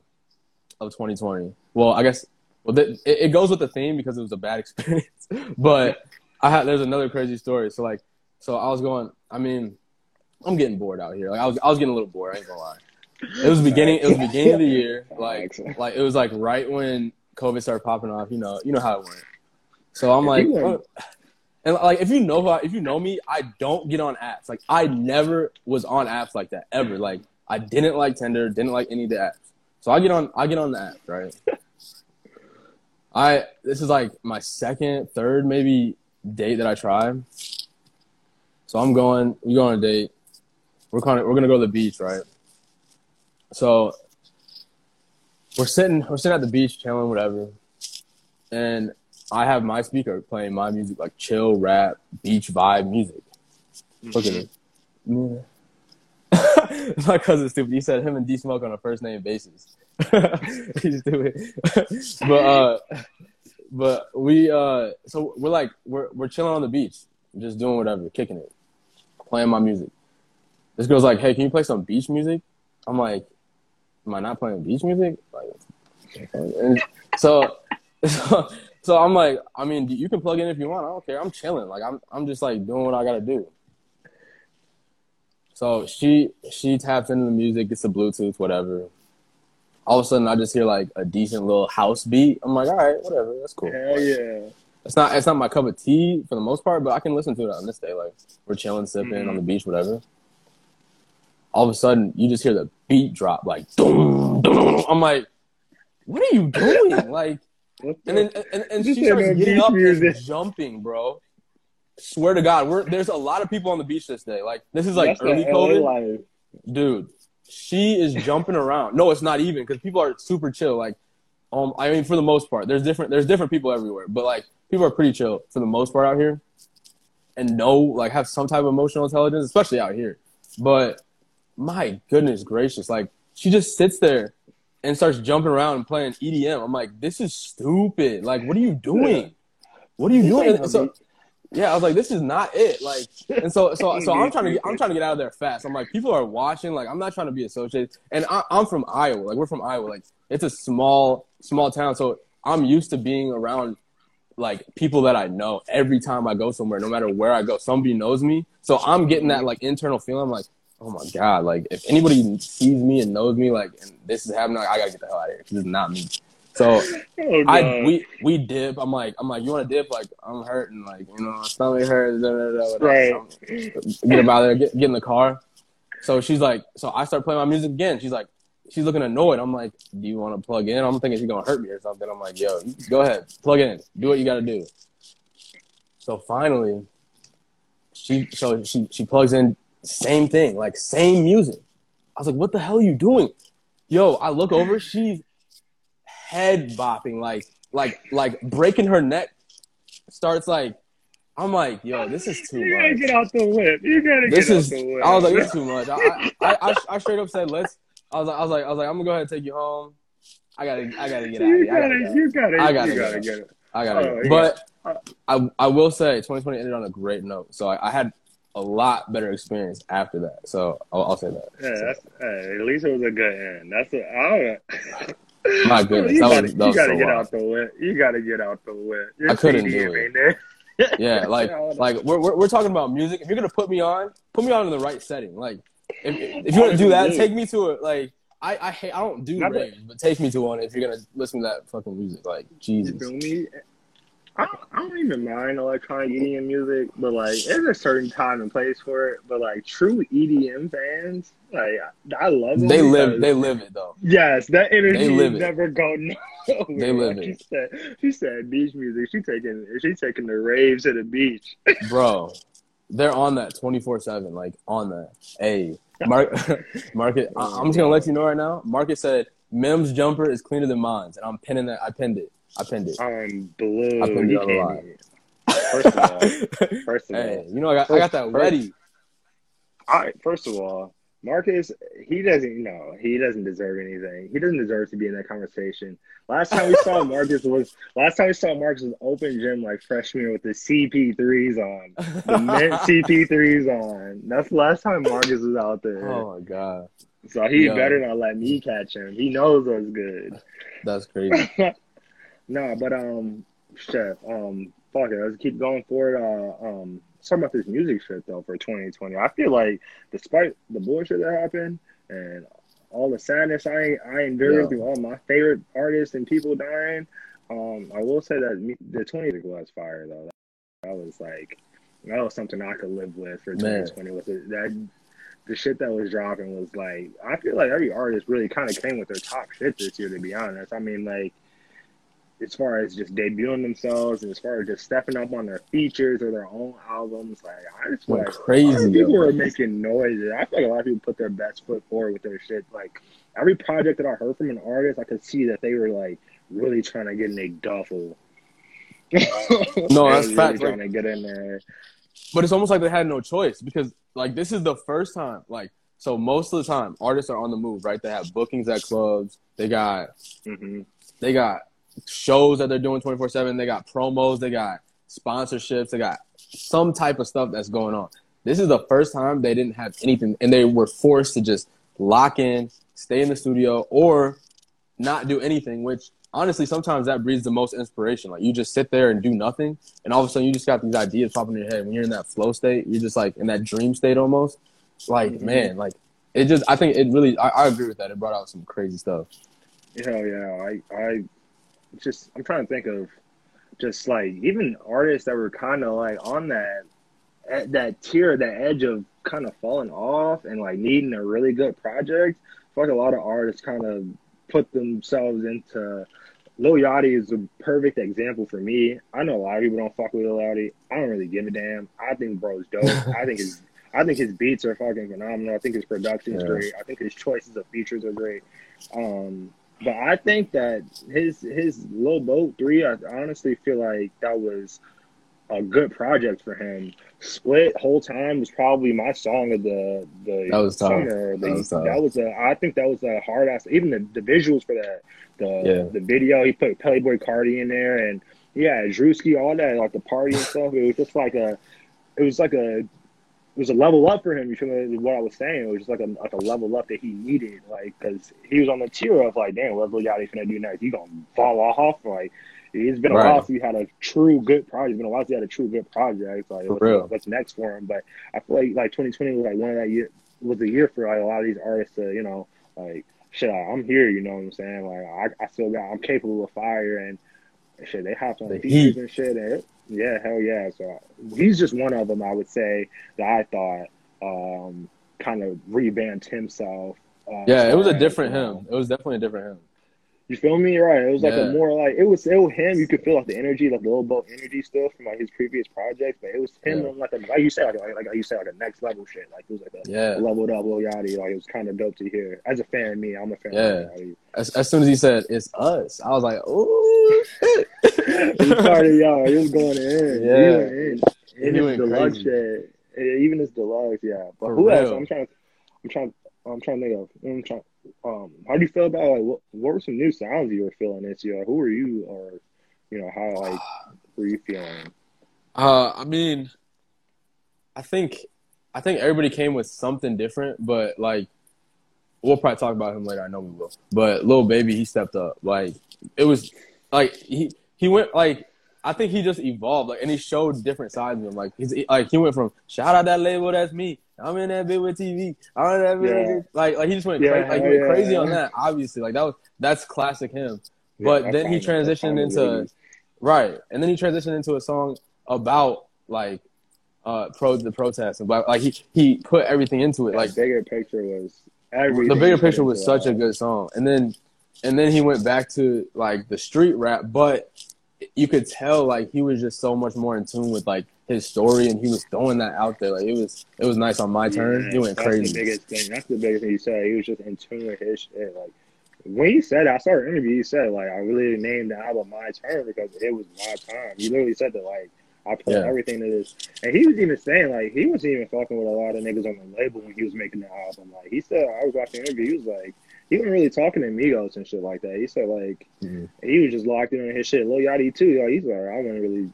of 2020, well, I guess well it, it goes with the theme because it was a bad experience. but I had there's another crazy story. So like, so I was going. I mean, I'm getting bored out here. Like I was I was getting a little bored. I ain't gonna lie. It was beginning. It was beginning of the year. Like like it was like right when COVID started popping off. You know you know how it went. So I'm like, and like if you know I, if you know me, I don't get on apps. Like I never was on apps like that ever. Like I didn't like Tinder, didn't like any of the apps. So I get on I get on the app, right? I this is like my second, third maybe date that I try. So I'm going, we go on a date. We're kind of we're gonna go to the beach, right? So we're sitting we're sitting at the beach chilling, whatever. And I have my speaker playing my music, like chill rap, beach vibe music. Mm-hmm. Look at it. my cousin's stupid. He said him and D Smoke on a first name basis. He's stupid. but uh but we uh so we're like we're we're chilling on the beach, just doing whatever, kicking it, playing my music. This girl's like, "Hey, can you play some beach music?" I'm like, "Am I not playing beach music?" Like, and so, so, so I'm like, I mean, you can plug in if you want. I don't care. I'm chilling. Like, I'm, I'm just like doing what I gotta do. So she, she taps into the music, gets the Bluetooth, whatever. All of a sudden, I just hear like a decent little house beat. I'm like, all right, whatever, that's cool. Hell yeah. It's not, it's not my cup of tea for the most part, but I can listen to it on this day. Like, we're chilling, sipping Mhm. on the beach, whatever. All of a sudden, you just hear the beat drop, like, dum, dum. I'm like, what are you doing? Like, and then and, and she starts getting up and jumping, bro. Swear to God, we're there's a lot of people on the beach this day. Like this is like That's early COVID, life. dude. She is jumping around. No, it's not even because people are super chill. Like, um, I mean, for the most part, there's different there's different people everywhere, but like people are pretty chill for the most part out here, and know like have some type of emotional intelligence, especially out here. But my goodness gracious, like she just sits there and starts jumping around and playing EDM. I'm like, this is stupid. Like, what are you doing? What are you doing? so, yeah, I was like, this is not it. Like, and so, so, so I'm trying to, get, I'm trying to get out of there fast. I'm like, people are watching. Like, I'm not trying to be associated. And I, I'm from Iowa. Like, we're from Iowa. Like, it's a small, small town. So I'm used to being around like people that I know every time I go somewhere, no matter where I go. Somebody knows me. So I'm getting that like internal feeling. I'm like, oh my god, like if anybody sees me and knows me, like, and this is happening, I gotta get the hell out of here. This is not me. So Oh, I we we dip. I'm like I'm like you want to dip? Like I'm hurting. Like you know my stomach hurts. Da, Right. Get him out of there. Get, get in the car. So she's like, so I start playing my music again. She's like, she's looking annoyed. I'm like, do you want to plug in? I'm thinking she's gonna hurt me or something. I'm like, yo, go ahead, plug in. Do what you gotta do. So finally, she so she she plugs in. Same thing, like same music. I was like, what the hell are you doing? Yo, I look over. She's head bopping like like like breaking her neck starts like I'm like, yo, this is too You gotta much. get out the whip. You gotta This get is. out the whip. I was like, this is too much. I, I, I, I, straight up said, let's. I was like, I was like, I was like, I'm gonna go ahead and take you home. I gotta, I gotta get out. of you. I gotta, gotta, you gotta, I gotta you gotta go. get it. I gotta. Oh, yeah. But uh, I, I will say, 2020 ended on a great note. So I, I had a lot better experience after that. So I'll, I'll say that. Yeah, that's, hey, at least it was a good end. That's a, I don't, My goodness, you that gotta, was- that you gotta so get wild. out the whip. You gotta get out the. Your I couldn't do it. there. Yeah, like like we're, we're we're talking about music. If you're gonna put me on, put me on in the right setting. Like if if you're gonna do that, take me to it. Like I I hate I don't do raves, but take me to one if you're gonna listen to that fucking music. Like You Jesus, feel me? I don't, I don't even mind electronic EDM music, but like, there's a certain time and place for it. But like, true EDM fans, like, I love them. they live they live it though. Yes, that energy They live is never go nowhere. They live Like it. She said, she said beach music. She taking she taking the raves to the beach. bro. They're on that twenty four seven, like on that. Hey, Mark, Market. I'm just gonna let you know right now. Market said Mim's jumper is cleaner than mine's, and I'm pinning that. I pinned it. I pinned it. I'm blue. I couldn't You do can't First of all, first of hey, all, you know I got I got that First- ready. I first of all, Marcus, he doesn't know he doesn't deserve anything. He doesn't deserve to be in that conversation. Last time we saw Marcus was last time we saw Marcus was open gym like freshman with the CP3s on, the mint CP3s on. That's the last time Marcus was out there. Oh my god, So he Yo. better not let me catch him. He knows what's good. that's crazy. nah, but um, chef, um, fuck it. Let's keep going forward. Uh, um, let's about this music shit though for 2020. I feel like despite the bullshit that happened and all the sadness I I endured Yeah. through all my favorite artists and people dying, um, I will say that me, the 20 was fire though. That was like that was something I could live with for Man. 2020. Was it that the shit that was dropping was like I feel like every artist really kind of came with their top shit this year. To be honest, I mean like as far as just debuting themselves and as far as just stepping up on their features or their own albums, like I just feel Went like crazy, a lot of people were making noises. I feel like a lot of people put their best foot forward with their shit. Like every project that I heard from an artist, I could see that they were like really trying to get in a duffel. No, that's really facts. Trying to get in there. But it's almost like they had no choice because like this is the first time. Like so, most of the time, artists are on the move, right? They have bookings at clubs. They got hmm they got shows that they're doing 24 7 they got promos. They got sponsorships. They got some type of stuff that's going on. This is the first time they didn't have anything and they were forced to just lock in stay in the studio or not do anything which honestly sometimes that breeds the most inspiration. Like you just sit there and do nothing and all of a sudden you just got these ideas popping in your head. When you're in that flow state you're just like in that dream state almost. Like Mhm. man like it just i think it really I, I agree with that. It brought out some crazy stuff. Hell yeah, I I just I'm trying to think of just like even artists that were kind of like on that at that tier, that edge of kind of falling off and like needing a really good project. I feel like a lot of artists kind of put themselves into. Lil Yachty is a perfect example for me. I know a lot of people don't fuck with Lil Yachty. I don't really give a damn. I think bro's dope. I think his I think his beats are fucking phenomenal. I think his production's Yeah. great. I think his choices of features are great. Um, but I think that his his Lil Boat three, I honestly feel like that was a good project for him. Split whole time was probably my song of the the That was summer. The- That was tough. that was a I think that was a hard ass. Even the, the visuals for that the Yeah. the video he put Playboi Carti in there and yeah Drewski all that like the party and stuff. It was just like a it was like a it was a level up for him. You feel me? What I was saying, it was just like a like a level up that he needed, like because he was on the tier of like, damn, what Lil Yachty finna do next? He gonna fall off? Like it's been a Right. while since he had a true good project. It's been a while since he had a true good project. Like For what's, real. what's next for him? But I feel like like 2020 was like one of that year was a year for like a lot of these artists to you know like shit. I'm here. You know what I'm saying? Like I, I still got I'm capable of fire and shit. They hopped on The features heat. and shit. And yeah, hell yeah. So he's just one of them. I would say that I thought um, kind of revamped himself. Uh, Yeah, it was a different him. It was definitely a different him. You feel me? Right. It was like Yeah. a more like it was it was him. You could feel like the energy, like the little boat energy still from like his previous projects, but it was him Yeah. like a like you said like like, you said like a next level shit. Like it was like a Yeah. leveled up Lil Yachty. Like it was kind of dope to hear. As a fan, of me, I'm a fan. Yeah. Of Yachty. As, as soon as he said it's us, I was like, ooh. he started, y'all. He was going in. Yeah. He went in. in he went deluxe crazy. shit, even his deluxe, yeah. But For who else? real. I'm trying. I'm trying. I'm trying to think of. I'm trying. Um, how do you feel about like what? What were some new sounds you were feeling this year? Who were you, or you know, how like were you feeling? Uh, I mean, I think, I think everybody came with something different, but like, we'll probably talk about him later. I know we will. But Lil Baby, he stepped up. Like, it was, like he he went like. I think he just evolved, like, and he showed different sides of him. Like, he's like he went from shout out that label, that's me. I'm in that bit with TV. I'm in that bit Yeah. this." like, like he just went, Yeah, cra- like he went yeah, crazy on that. Obviously, like that was that's classic him. But then he fine. That's fine transitioned into right, and then he transitioned into a song about like uh pro the protests and but like he he put everything into it. Like Like bigger picture was everything. the bigger picture was such a good song, and then and then he went back to like the street rap, but you could tell like he was just so much more in tune with like his story, and he was throwing that out there. Like it was it was nice on my turn. Yeah, he went that's crazy. The biggest thing. That's the biggest thing he said. He was just in tune with his shit. Like when he said, I saw an interview. He said, like, I really named the album "My Turn" because it was my time. He literally said that, like, I put Yeah. everything to this. And he was even saying, like, he wasn't even fucking with a lot of niggas on the label when he was making the album. Like, he said, I was watching the interview. He was like, he wasn't really talking to Migos and shit like that. He said, like, Mhm. he was just locked in on his shit. Lil Yachty too. Like, he's like, I wasn't really.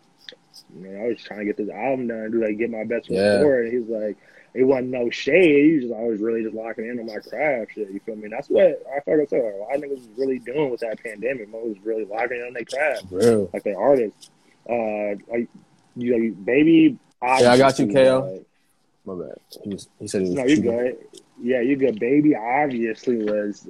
You know, I was trying to get this album done, do like get my best foot Yeah. forward. And he was like, it wasn't no shade. He was just I was really just locking in on my craft shit. You feel me? That's what I like I said. A lot of niggas was really doing with that pandemic. Mo was really locking in on their craft, Real. like their artists. Uh, like you know, baby. Yeah, I got you, KO. like- My bad. He was he said he was no, you good. Yeah, you good. Baby obviously was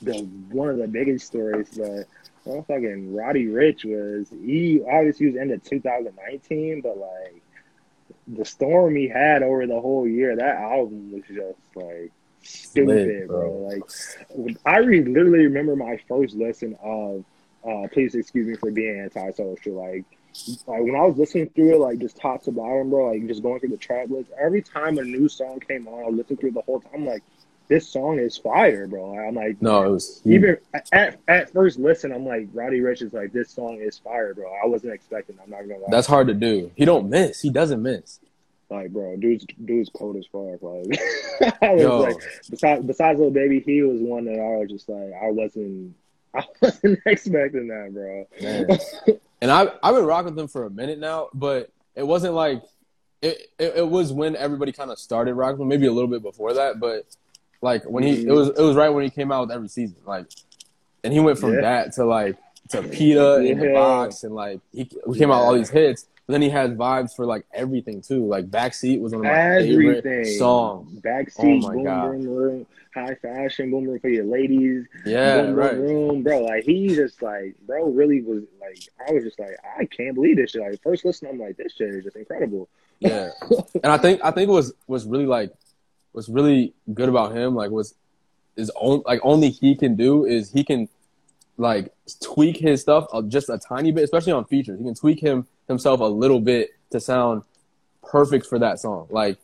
the one of the biggest stories, but motherfucking Roddy Ricch was he obviously was into 2019, but like the storm he had over the whole year, that album was just like stupid, Lit, bro. bro. Like I re- literally remember my first lesson of uh Please Excuse Me for Being Antisocial. Like like when I was listening through it, like just top to bottom, bro, like just going through the track list, every time a new song came on, I listened through the whole time. I'm like, this song is fire, bro. I'm like, No, it was even at, at first listen, I'm like, Roddy Ricch is like, this song is fire, bro. I wasn't expecting. I'm not gonna lie. That's hard to do. He don't miss. He doesn't miss. like, bro, dude's dude's cold as fuck. Like, I was Yo. like, besides besides Lil Baby, he was one that I was just like, I wasn't, I wasn't expecting that, bro. And I I've been rocking with them for a minute now, but it wasn't like it. It, it was when everybody kind of started rocking, with him, maybe a little bit before that, but like when he it was it was right when he came out with every season, like, and he went from Yeah. that to like to Peta in the box, and like he, he came out with all these hits. But then he had vibes for like everything too. Like backseat was one of my Everything. favorite songs. Backseat, Oh boom, God. boom, room, high fashion, boom, room for your ladies. Yeah, boom, right. boom, room, bro. Like he just like, bro, really was like, I was just like, I can't believe this shit. Like first listen, I'm like, this shit is just incredible. Yeah, and I think I think was was really like was really good about him. Like was is on, like only he can do is he can like tweak his stuff uh, just a tiny bit, especially on features. He can tweak him himself a little bit to sound perfect for that song. Like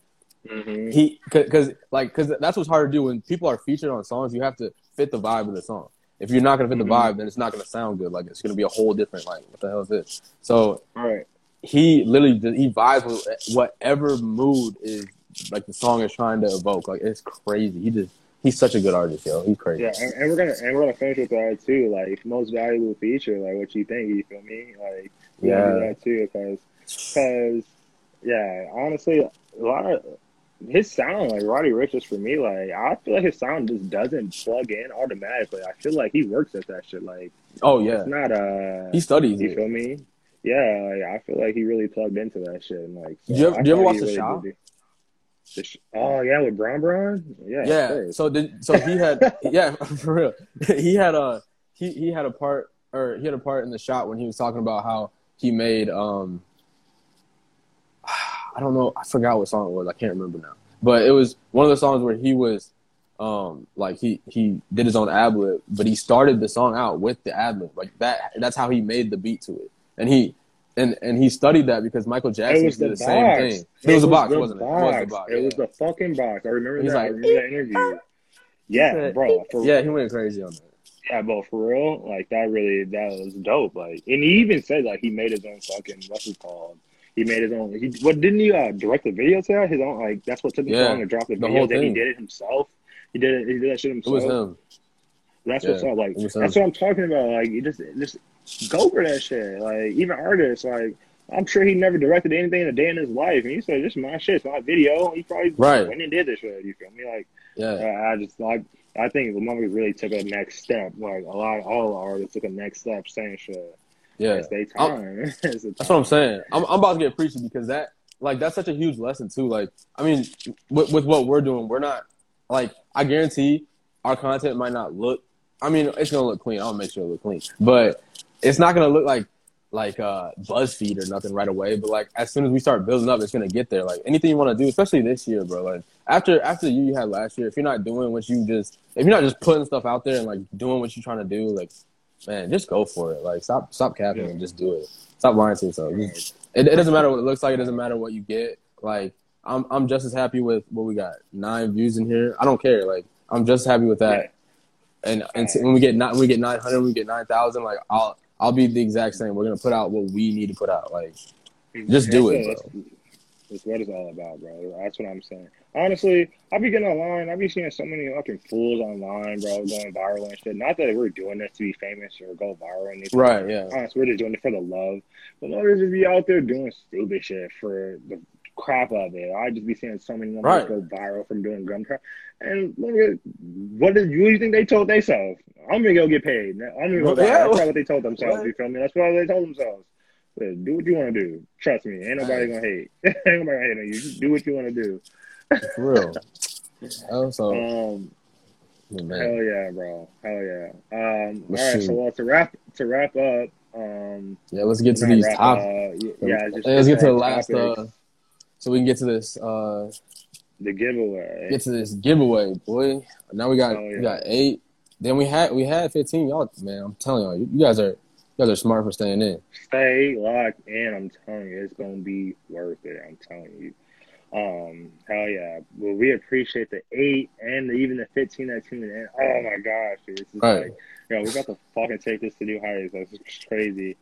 Mm-hmm. he because like because that's what's hard to do when people are featured on songs. You have to fit the vibe of the song. If you're not gonna fit the Mhm. vibe, then it's not gonna sound good. Like it's gonna be a whole different like what the hell is this? So All right. he literally he vibes with whatever mood is like the song is trying to evoke. Like it's crazy. He just he's such a good artist, yo. He's crazy. Yeah, and, and we're gonna and we're gonna finish with that too. Like most valuable feature, like what you think. You feel me? Like we gonna do Yeah. that too, because because yeah, honestly, a lot of his sound, like Roddy Ricch, is for me. Like I feel like his sound just doesn't plug in automatically. I feel like he works at that shit. Like Oh yeah, it's not uh, he studies you it. feel me? Yeah, like, I feel like he really plugged into that shit. And like, so Do you ever- do you ever watch he The really Shop? did The Sh- oh yeah, with Brown Brown. Yeah, Yeah. So did so he had yeah for real. He had a he he had a part or he had a part in the shot when he was talking about how he made um I don't know I forgot what song it was I can't remember now but it was one of the songs where he was um like he he did his own ad lib but he started the song out with the ad lib like that that's how he made the beat to it and he and and he studied that because Michael Jackson did the the same thing it, was a box wasn't it it was the box It was the fucking box. I remember He's that. I remember that interview. Yeah, bro. For, yeah he went crazy on that yeah. For real, like that really that was dope. Like, and he even said like he made his own fucking what's it called? He made his own. He what didn't he uh, direct the video to that? His own like that's what took him Yeah, so long to drop the the video. Then he did it himself. He did it. He did that shit It himself. was him. That's Yeah, what's up. Like that's what I'm talking about. Like you just just go for that shit. Like even artists, like I'm sure he never directed anything in a day in his life, and he said, "This is my shit. It's my video." He probably Right. went and did this shit. You feel me? Like Yeah. I just like I think the motherfuckers really took a next step. Like a lot, of, all the artists took a next step, saying shit. Yeah. It's their time. It's the That's what I'm saying. I'm, I'm about to get preachy because that, like, that's such a huge lesson too. Like, I mean, with, with what we're doing, we're not like I guarantee our content might not look. I mean, it's gonna look clean. I'll make sure it look clean, but it's not gonna look like like uh BuzzFeed or nothing right away. But like as soon as we start building up, it's gonna get there. Like anything you want to do, especially this year, bro. Like after after the year you had last year, if you're not doing what you just if you're not just putting stuff out there and like doing what you're trying to do, like man, just go for it. Like stop stop capping and just do it. Stop lying to yourself. Just- it, it doesn't matter what it looks like. It doesn't matter what you get. Like I'm I'm just as happy with what we got nine views in here. I don't care. Like I'm just happy with that. And and so when we get not when we get nine hundred, we get nine thousand. Like I'll I'll be the exact same. We're gonna put out what we need to put out. Like Just do it, That's, that's what it's all about, bro. That's what I'm saying. Honestly, I be getting online. I be seeing so many fucking fools online, bro, going viral and shit. Not that we're doing this to be famous or go viral or anything. right, yeah, Honestly, we're just doing it for the love. But others just be out there doing stupid shit for the crap of it. I just be seeing so many numbers Right. go viral from doing gum trap. And look what did you think they told themselves? I'm gonna go get paid. I'm gonna go. Well, yeah, That's not what they told themselves. Right. You feel me? That's what they told themselves. Said, Do what you want to do. Trust me. Ain't nobody gonna hate. ain't nobody gonna hate on you. Just do what you want to do. for real. Oh, so Um, man, hell yeah, bro. Hell yeah. Um, all Let's right. So well, to wrap to wrap up. Um, yeah. Let's get to these topics. uh, yeah. Just let's get to the last. topics. Uh, so we can get to this. Uh, the giveaway. get to this giveaway, boy. Now we got Oh, yeah. we got eight. Then we had we had fifteen. Y'all, man, I'm telling y'all, you, you guys are you guys are smart for staying in. Stay locked in. I'm telling you, it's gonna be worth it. I'm telling you. Um, hell yeah. Well, we appreciate the eight and the, even the fifteen that tuned in. Oh my gosh, dude, this is Right. like, yo, we got to fucking take this to new heights. That's crazy.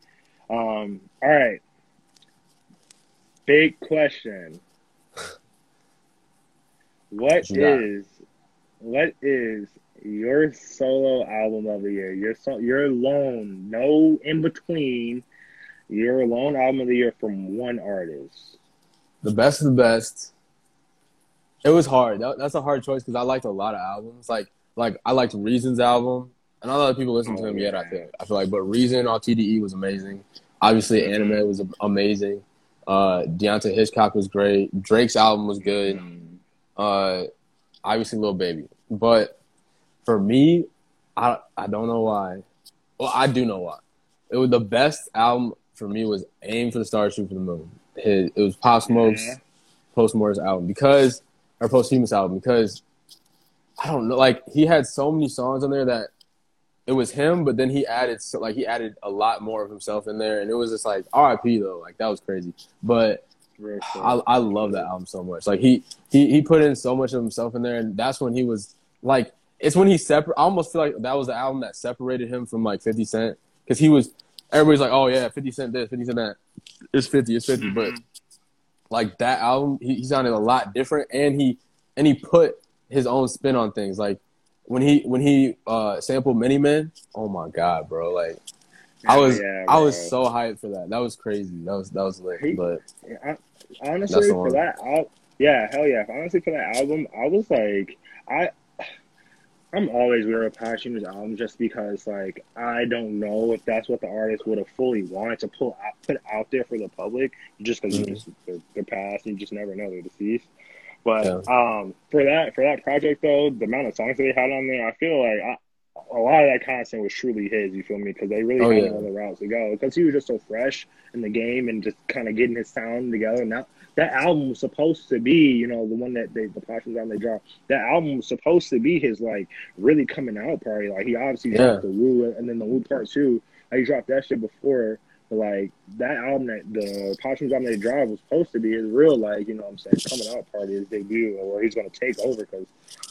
Um, all right. Big question. What is what is your solo album of the year? Your so, your lone, no in between. Your lone album of the year from one artist. The best of the best. It was hard. That, that's a hard choice because I liked a lot of albums. Like like I liked Reason's album, and a lot of people listen to Oh, him yet. I oh, think I feel like, but Reason on TDE was amazing. Obviously. Amine was amazing. Uh, Deontay Hitchcock was great. Drake's album was good. Mm. uh, obviously Lil Baby. But for me, I I don't know why. Well, I do know why. It was the best album for me was Aim for the Stars, Shoot for the Moon. His, it was Pop Smoke's Yeah. Post Morris album because or Posthumous album because I don't know. Like he had so many songs on there that it was him, but then he added so, like he added a lot more of himself in there, and it was just like R.I.P. though. Like that was crazy, but. I, I love that album so much. Like he he he put in so much of himself in there, and that's when he was like, it's when he separate. I almost feel like that was the album that separated him from like Fifty Cent because he was everybody's like, oh yeah, Fifty Cent this, Fifty Cent that. It's fifty, it's 50 but like that album, he, he sounded a lot different, and he and he put his own spin on things. Like when he when he uh sampled Many Men, oh my god, bro! Like I was Yeah, I was so hyped for that. That was crazy. That was that was lit. He- But I, honestly, for that, al- yeah, hell yeah. Honestly, for that album, I was like, I, I'm always weird with passionate albums just because, like, I don't know if that's what the artist would have fully wanted to pull out, put out there for the public, just because Mhm. they're past, you just never know they're deceased. But Yeah. um, for that for that project though, the amount of songs that they had on there, I feel like I, a lot of that content was truly his. You feel me? Because they really Oh, had yeah. other routes to go. Because he was just so fresh in the game and just kind of getting his sound together. Now that album was supposed to be, you know, the one that they the passions on they dropped. That album was supposed to be his like really coming out party. Like he obviously Yeah. dropped the Woo and then the Woo Part Two. Like, he dropped that shit before. But like that album that the Passions album they dropped was supposed to be his real like you know what I'm saying coming out party his debut or where he's gonna take over because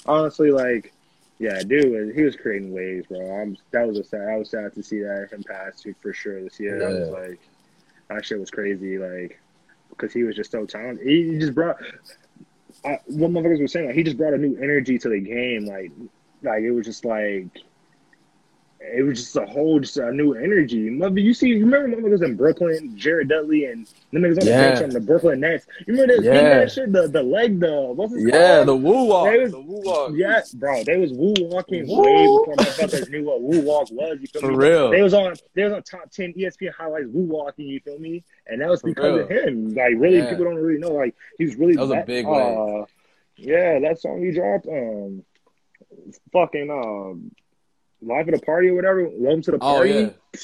honestly like yeah dude he was creating waves bro I'm that was a sad I was sad to see that him pass too for sure this year I was like that shit was crazy like because he was just so talented. He, he just brought. I, what motherfuckers were saying, like he just brought a new energy to the game. Like, like it was just like it was just a whole just a new energy. Mother, you see, you remember motherfuckers in Brooklyn, Jared Dudley, and the niggas on Yeah. the bench on the Brooklyn Nets. You remember that, Yeah. that shit? The the leg, the what's it Yeah, called? the woo walk. Was- the woo walk. Yeah, bro, they was woo walking Woo. way before motherfuckers knew what woo walk was. You feel For me? real. They was on they was on top ten ESPN highlights woo walking. You feel me? And that was For because of him. Like really, Yeah. people don't really know. Like he was really That was a big uh, Yeah, that song he dropped. Um, fucking um, live at a party or whatever. Welcome to the party. Oh, party. yeah.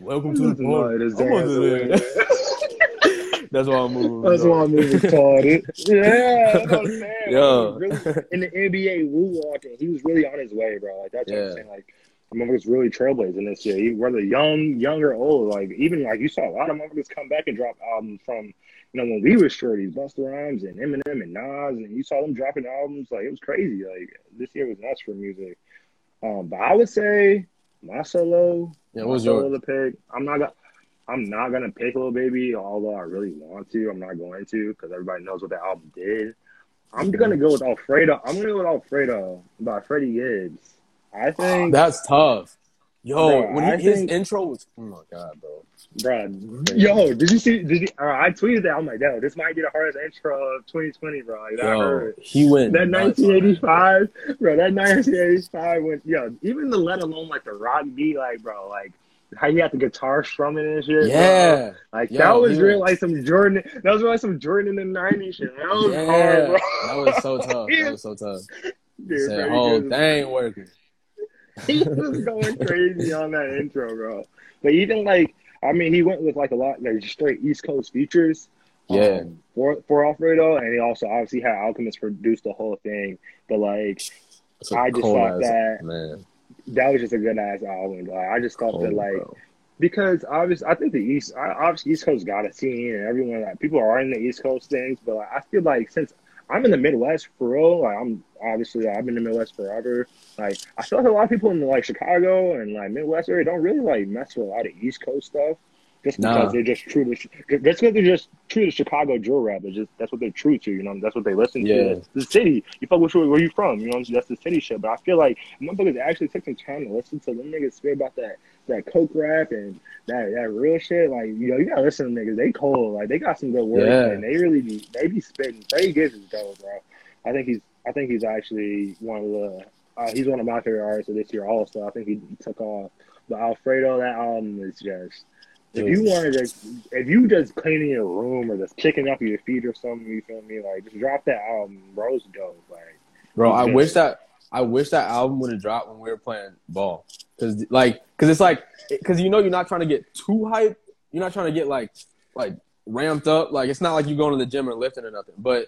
Welcome to the party. it is I'm gonna dance do away. that. That's why I'm moving. That's why I'm moving retarded. Yeah, that's what I'm saying. Yo. Like, he was really, in the NBA, woo walking, he was really on his way, bro. Like that's what I'm saying. Like, the motherfuckers really trailblazing this year. Whether young, young or old, like even like you saw a lot of motherfuckers come back and drop albums from, you know, when we were shorties, Busta Rhymes and Eminem and Nas, and you saw them dropping albums. Like it was crazy. Like this year was nuts for music. Um, but I would say my solo, Yeah, my what was solo to pick. I'm not gonna. I'm not gonna pick Lil Baby, although I really want to. I'm not going to because everybody knows what that album did. I'm gonna go with Alfredo. I'm gonna go with Alfredo by Freddie Gibbs. I think, That's tough. Yo, Bro, when he, I his think- intro was, oh my god, bro. bro. Yo, did you see? Did you? Uh, I tweeted that. I'm like, yo, this might be the hardest intro of 2020, bro. Like, I Yo, heard. he went That nuts on 1985, bro. That 1985 when, yo, even the let alone like the rock beat, like, bro, like how you got the guitar strumming and shit. bro. Yeah, Like Yo, that was real, like some Jordan. That was really some Jordan in the '90s shit. That was yeah, hard, bro. that was so tough. That was so tough. Dude, Said, Gibbs- thing working. He was going crazy on that intro, bro. But even like, I mean, he went with like a lot like straight East Coast features. Yeah. um, for for Alfredo, and he also obviously had Alchemist produce the whole thing. But like, I just thought ass- that- man. that was just a good ass album. Like, I just thought Cold, that like bro. because obviously I think the East, I, obviously East Coast got a scene, and everyone like people are in the East Coast things. But like, I feel like since I'm in the Midwest for real, like I'm obviously I've been in the Midwest forever. Like I feel like a lot of people in like Chicago and like Midwest area don't really like mess with a lot of East Coast stuff. Just because they're just true to, just because they're just true to Chicago drill rap. It's just that's what they're true to, you know. That's what they listen Yeah. to. The city. You fuck with where you from, you know. That's the city shit. But I feel like motherfuckers actually take some time to listen to them niggas spit about that that coke rap and that that real shit. Like you know, you gotta listen to them niggas. They cold. Like they got some good words Yeah. and they really be they be spitting. Freddie Gibbs is dope, bro. I think he's I think he's actually one of the uh, he's one of my favorite artists of this year. Also, I think he took off. But Alfredo, that album is just. If you wanted to, if you just cleaning your room or just kicking up your feet or something, you feel me? Like just drop that album, bro. It's dope. Like Bro, I wish that I wish that album would have dropped when we were playing ball, cause like, cause it's like, cause you know you're not trying to get too hype. You're not trying to get like, like ramped up. Like it's not like you going to the gym or lifting or nothing. But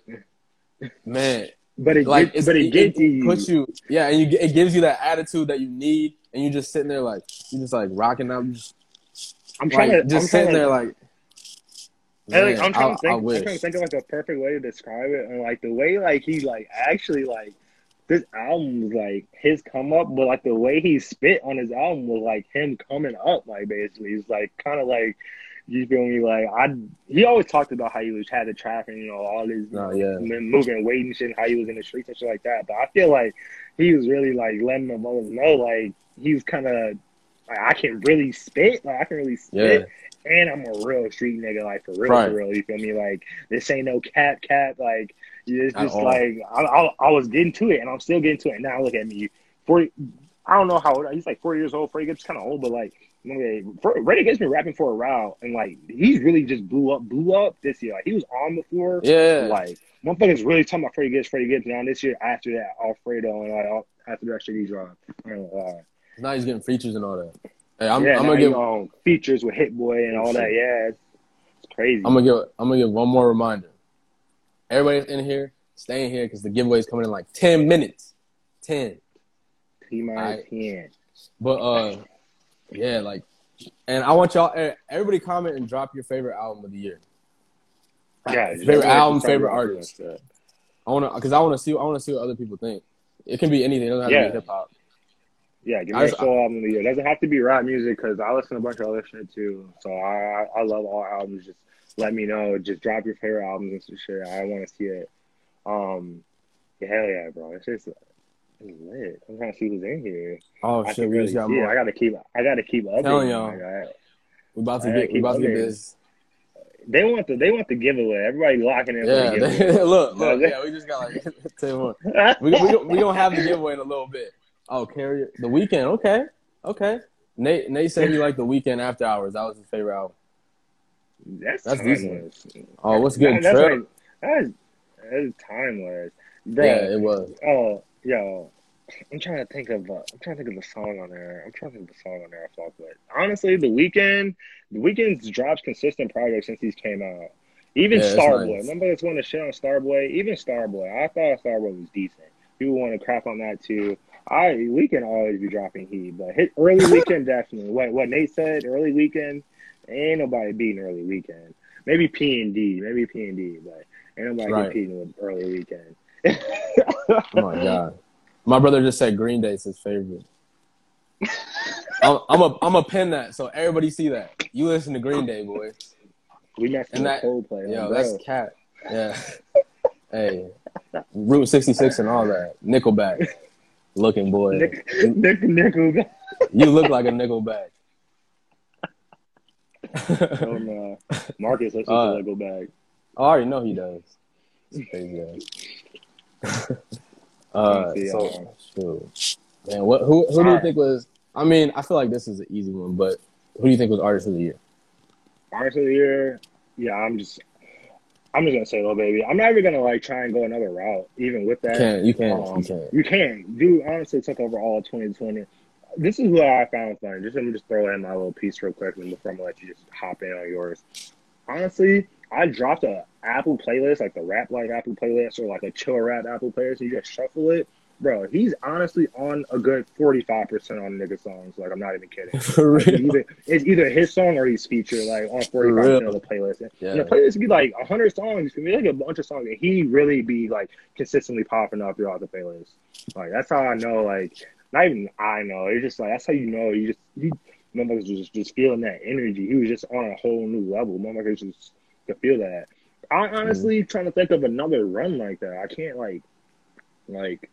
man, But it, like get, it's, but it, gets it you. puts you, yeah, and you it gives you that attitude that you need, and you're just sitting there like you're just like rocking out, just, I'm trying like, to just I'm sitting to, there like. and, like, man, I'm trying I- to think. I I'm trying to think of like a perfect way to describe it, and like the way like he like actually like this album was like his come up, but like the way he spit on his album was like him coming up. Like basically, it's like kind of like you feel me? Like I, he always talked about how he was had the traffic, you know, all his Oh, yeah. men moving weight and shit, how he was in the streets and shit like that. But I feel like he was really like letting the mothers know, like he was kind of like I can really spit, like I can really spit. And I'm a real street nigga, like for real, Right. for real. You feel me? Like this ain't no cap, cap. Like it's just like I, I, I was getting to it, and I'm still getting to it. And now look at me, forty. I don't know how old he's like four years old. Freddie Gibbs kind of old, but like okay, Freddie Gibbs been rapping for a while, and like he's really just blew up, blew up this year. Like he was on before, Yeah, like motherfuckers really talking about Freddie Gibbs, Freddie Gibbs now this year after that Alfredo and like all- after that shit he dropped. I don't know now he's getting features and all that. Hey, I'm, yeah, I'm gonna give features with Hit Boy and all that. Yeah, it's, it's crazy. I'm gonna give I'm gonna give one more reminder. Everybody in here, stay in here because the giveaway is coming in like ten minutes. Ten. T ten. But uh yeah, like and I want y'all eh, everybody comment and drop your favorite album of the year. Yeah, favorite album, favorite artist. I wanna cause I wanna see I wanna see what other people think. It can be anything, it doesn't have to Yeah. be hip hop. Yeah, give I me a soul album of the year. It doesn't have to be rap music because I listen to a bunch of other shit too. So I I, love all albums. Just let me know. Just drop your favorite albums and some shit. I want to see it. Um, yeah, hell yeah, bro. It's just it's lit. I'm trying to see who's in here. Oh I shit, we really just got more. I gotta keep. I gotta keep up. Telling y'all. We about to get. We about to get this. They want the they want the giveaway. Everybody locking in Yeah, for the giveaway. look, look. Yeah, we just got like ten more. We we we gonna have the giveaway in a little bit. Oh, carry the Weeknd. Okay, okay. Nate Nate said he liked the Weeknd after hours. That was his favorite album. That's, That's timeless. Oh, what's good? That- that's like- That's that's timeless, bro. yeah, it was. Oh, yo, I'm trying to think of. Uh, I'm trying to think of the song on there. I'm trying to think of the song on there. I fuck with. Honestly, the Weeknd, the Weeknd's drops consistent projects since these came out. Even Yeah, Starboy. nice. Remember this one to shit on Starboy? Even Starboy. I thought Starboy was decent. People want to crap on that too. I we can always be dropping heat, but hit early Weeknd definitely. What what Nate said, early Weeknd, ain't nobody beating early Weeknd. Maybe P and D, maybe P and D, but ain't nobody Right. competing with early Weeknd. Oh my god. My brother just said Green Day's his favorite. I'm, I'm a I'm a pin that so everybody see that. You listen to Green Day, boy. We messed And that- Coldplay. Yo, bro. that's cat. Yeah. hey, Route 66 and all that. Nickelback, looking boy. Nick, Nick, Nickel. You look like a Nickelback. oh uh, Marcus, let's Uh, uh, go back. I already know he does. It's crazy guy. uh, so, shoot. man, what? Who? Who do you think was? I mean, I feel like this is an easy one, but who do you think was artist of the year? Artist of the year, yeah, I'm just, I'm just gonna say, Lil Baby. I'm not even gonna like try and go another route, even with that. Can't you can't Um, you can't. You can. Dude honestly took over all 2020. This is what I found funny. Just let me just throw in my little piece real quick and before I'm gonna let you just hop in on yours. Honestly, I dropped a Apple playlist, like the rap like Apple playlist or like a chill rap Apple playlist, and you just shuffle it. Bro, he's honestly on a good 45% on nigga songs. Like, I'm not even kidding. For Like, real. either, it's either his song or he's featured like on 45% real. of the playlist. And Yeah. the playlist could be like 100 songs. Could be like a bunch of songs. And he really be like consistently popping up throughout the playlist. Like that's how I know. Like not even I know. It's just like that's how you know. You just you motherfuckers was just just feeling that energy. He was just on a whole new level. Motherfuckers just could feel that. I mm. honestly trying to think of another run like that. I can't like like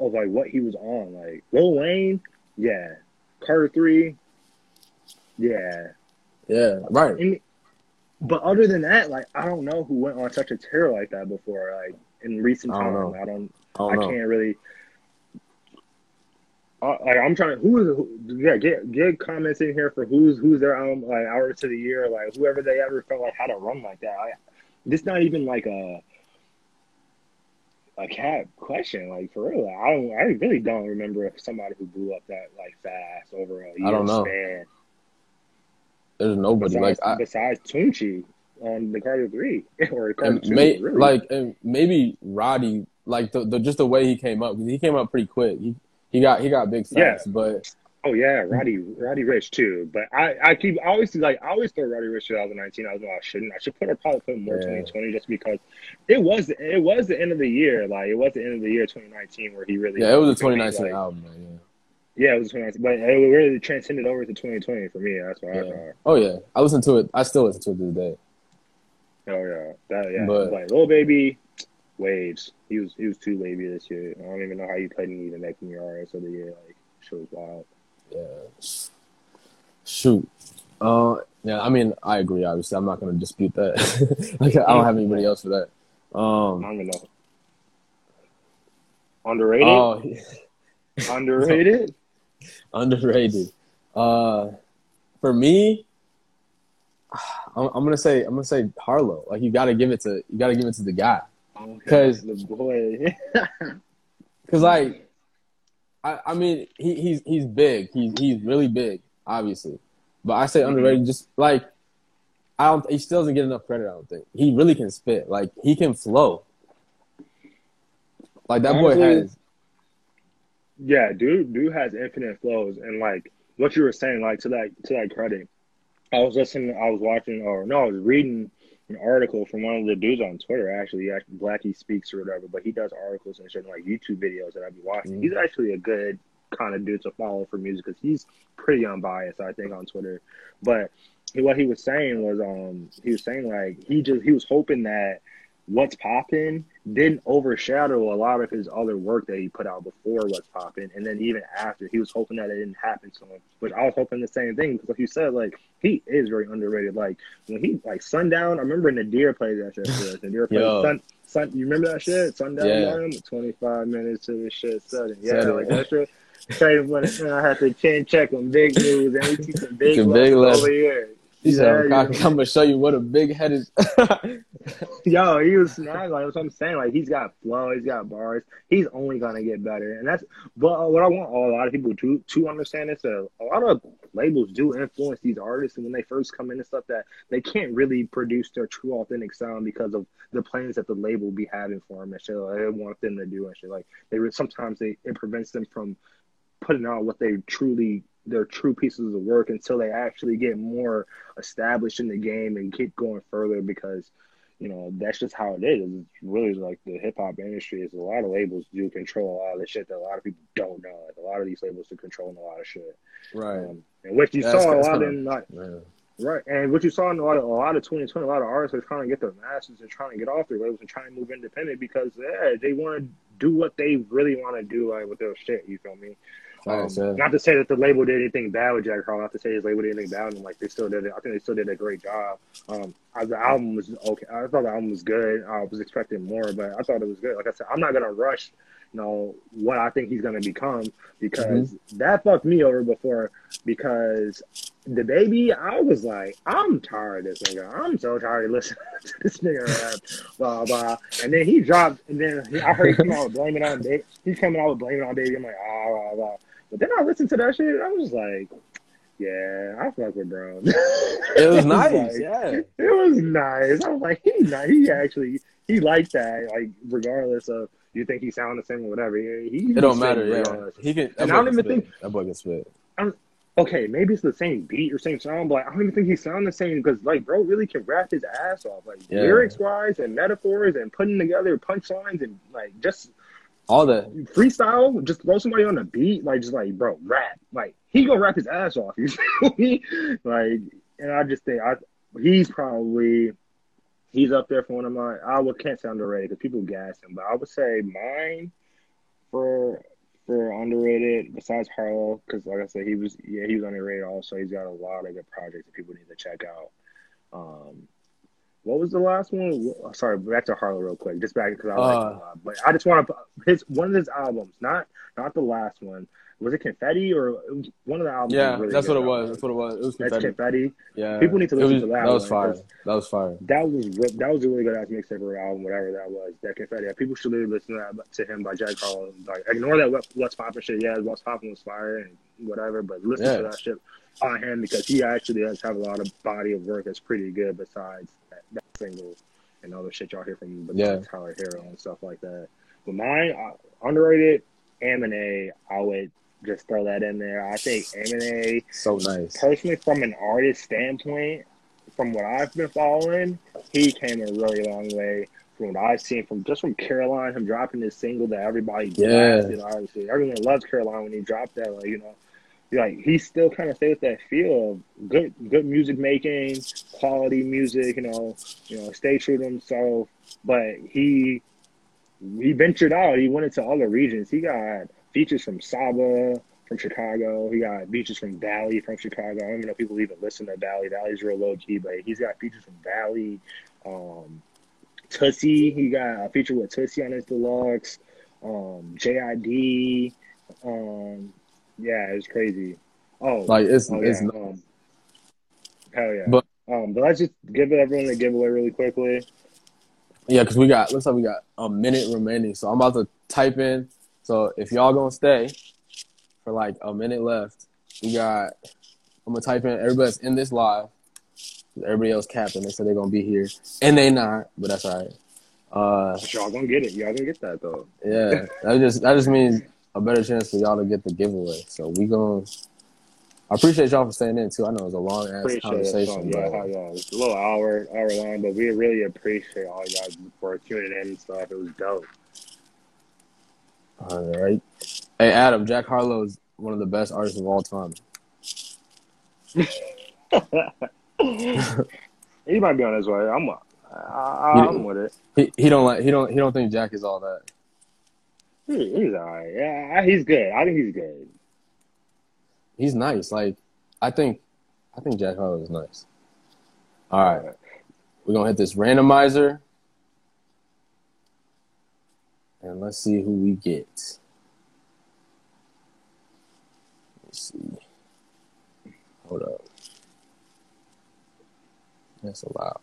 of like what he was on. Like Lil Wayne, yeah. Carter three, yeah. Yeah, right. And, but other than that, like I don't know who went on such a tear like that before. Like in recent I don't time. I don't. I I don't know. can't really. Uh, like I'm trying. to Who is? Who, yeah, get get comments in here for who's who's their um like artist of the year, like whoever they ever felt like had a run like that. I, this not even like a a cat question, like for real. I don't. I really don't remember if somebody who blew up that like fast over a year I don't know. span. There's nobody Besides, like I, besides Tunechi on the Carter Three or Carter Two, may, really. like and maybe Roddy, like the, the just the way he came up, He came up pretty quick. He he got he got big Yeah. but Oh yeah, mm-hmm. Roddy Roddy Ricch too. But I, I keep I always like I always throw Roddy Ricch 2019. I was like oh, I shouldn't. I should put her probably put more Yeah. 2020 just because it was it was the end of the year. Like it was the end of the year 2019 where he really yeah, it was a really, 2019 like- album. Man, Yeah, it was 2019, but it really transcended over to 2020 for me. That's what yeah. I thought. Oh yeah, I listen to it. I still listen to it to this day. Oh yeah, that yeah. But- like Lil Baby waves. He was he was too wavy this year. I don't even know how you couldn't even make him your artist of the year. Like shit was wild. Yeah. Shoot. Uh, yeah. I mean, I agree. Obviously, I'm not going to dispute that. like, I don't have anybody else for that. I Um. don't even know. Underrated. Oh, Underrated. underrated. Uh, for me, I'm, I'm gonna say I'm gonna say Harlow. Like, you got to give it to you got to give it to the guy. Okay, 'Cause- the boy. Cause like, I, I mean, he, he's he's big. He's he's really big, obviously. But I say underrated, just like I don't. He still doesn't get enough credit. I don't think he really can spit. Like he can flow. Like that boy has. yeah, dude, dude has infinite flows, and like what you were saying, like to that to that credit, I was listening, I was watching, or no, I was reading an article from one of the dudes on Twitter. Actually, actually Blackie speaks or whatever, but he does articles and shit, and, like YouTube videos that I be watching. Mhm. He's actually a good kind of dude to follow for music because he's pretty unbiased, I think, on Twitter. But what he was saying was um he was saying like he just he was hoping that what's popping didn't overshadow a lot of his other work that he put out before what's popping and then even after he was hoping that it didn't happen to him but i was hoping the same thing because like you said like he is very underrated like when he like sundown i remember nadir played that shit for us nadir played sun, sun you remember that shit sundown Yeah. Volume? 25 minutes to the shit sudden yeah like that shit Crazy when I had to chin check on big news and we see some big, Some big left. over here. He said, Yeah, I'm. I'm gonna show you what a big head is. Yo, he was snagged. Like that's what I'm saying. Like he's got flow, he's got bars. He's only gonna get better, and that's. But uh, what I want a lot of people to to understand is that a lot of labels do influence these artists, and when they first come in and stuff, that they can't really produce their true authentic sound because of the plans that the label be having for them and shit. Like, they want them to do and shit. Like they sometimes they it prevents them from putting out what they truly their true pieces of work until they actually get more established in the game and keep going further because you know that's just how it is. It's really like the hip hop industry is a lot of labels do control a lot of the shit that a lot of people don't know. Like a lot of these labels are controlling a lot of shit. right. Um, and what you That's- saw a lot in like Man. Right, and what you saw in a lot of a lot of 2020, a lot of artists are trying to get their masters and trying to get off their labels and trying to move independent because yeah, they want to do what they really want to do like with their shit. You feel me? Um, not to say that the label did anything bad with Jack Harlow. Not to say his label did anything bad him. Like they still did it. I think they still did a great job. Um, I, the album was okay. I thought the album was good. I was expecting more, but I thought it was good. Like I said, I'm not gonna rush. You know what I think he's gonna become because that fucked me over before. Because the baby, I was like, I'm tired of this nigga. I'm so tired of listening to this nigga rap, blah blah. And then he dropped, and then I heard him out blaming on baby. He's coming out with blaming on baby. I'm like, ah blah blah. But then I listened to that shit. I was like, yeah, I fuck with bro. It was nice. like- yeah. It was nice. I was like, he nice. He actually he liked that. Like regardless of you think he sound the same or whatever. He, he It don't matter. Yeah. He can. And I don't even spit. think- that boy can spit. okay, maybe it's the same beat or same song, but like, I don't even think he sound the same because like bro really can rap his ass off, like Yeah. lyrics wise and metaphors and putting together punchlines and like just All the freestyle, just throw somebody on the beat, like just like bro, rap. Like he gonna rap his ass off. You feel me? Like, and I just think I he's probably he's up there for one of my. I would can't say underrated because people gas him, but I would say mine for for underrated besides Harlow because like I said he was yeah he was underrated also. He's got a lot of good projects that people need to check out. Um, what was the last one? Sorry, back to Harlow real quick. Just back because I like Uh, him a lot. But I just want to his one of his albums, not not the last one. Was it Confetti or it was one of the albums? Yeah, really that's what it was. That's what it was. It was That's confetti. Confetti. Yeah. People need to listen was- to that That was fire. That was fire. That was that was a really good ass mixtape or album, whatever that was. That Confetti. People should really listen to that to him by Jack Harlow. Like ignore that What's Poppin' shit. Yeah, What's Poppin' was fire and whatever, but listen Yeah. to that shit on him because he actually does have a lot of body of work that's pretty good besides that, single and all the shit y'all hear from besides Yeah. Tyler Herro and stuff like that. But mine uh, underrated Amine, I would just throw that in there. I think Amine So nice. personally, from an artist standpoint, from what I've been following, he came a really long way from what I've seen from just from Caroline, him dropping this single that everybody Yeah. blasted. Obviously, everyone loves Caroline when he dropped that. Like you know, like he still kind of stayed with that feel of good, good music making, quality music. You know, you know, stay true to himself. But he he ventured out. He went into other regions. He got features from Saba from Chicago. He got features from Valee from Chicago. I don't even know if people even listen to Valee. Valee's real low key, but he's got features from Valee. Um, Tussie, he got a feature with Tussie on his deluxe. Um, JID. Um, yeah, it's crazy. Oh, Like it's oh it's yeah. Um, hell yeah. But- um, but let's just give it everyone a giveaway really quickly. yeah, because we got looks like we got a minute remaining. So I'm about to type in. So if y'all gonna stay for like a minute left, we got. I'm gonna type in everybody's in this live. Everybody else capping. They said they're gonna be here, and they not, but that's all right. Uh, But y'all gonna get it. Y'all gonna get that though. yeah, that just that just means a better chance for y'all to get the giveaway. So we gonna. I appreciate y'all for staying in too. I know it was a long ass Appreciate it. conversation, So, yeah, but yeah. It's a little hour, hour long, but we really appreciate all y'all for tuning in and stuff. It was dope. all right. Hey Adam, Jack Harlow is one of the best artists of all time. he might be on his way. I'm, I, I'm with it. He he don't like he don't he don't think Jack is all that. He, he's all right. Yeah, he's good. I think he's good. He's nice. Like I think I think Jack Harlow is nice. All right, we're gonna hit this randomizer, and let's see who we get. Let's see. Hold up. That's allowed.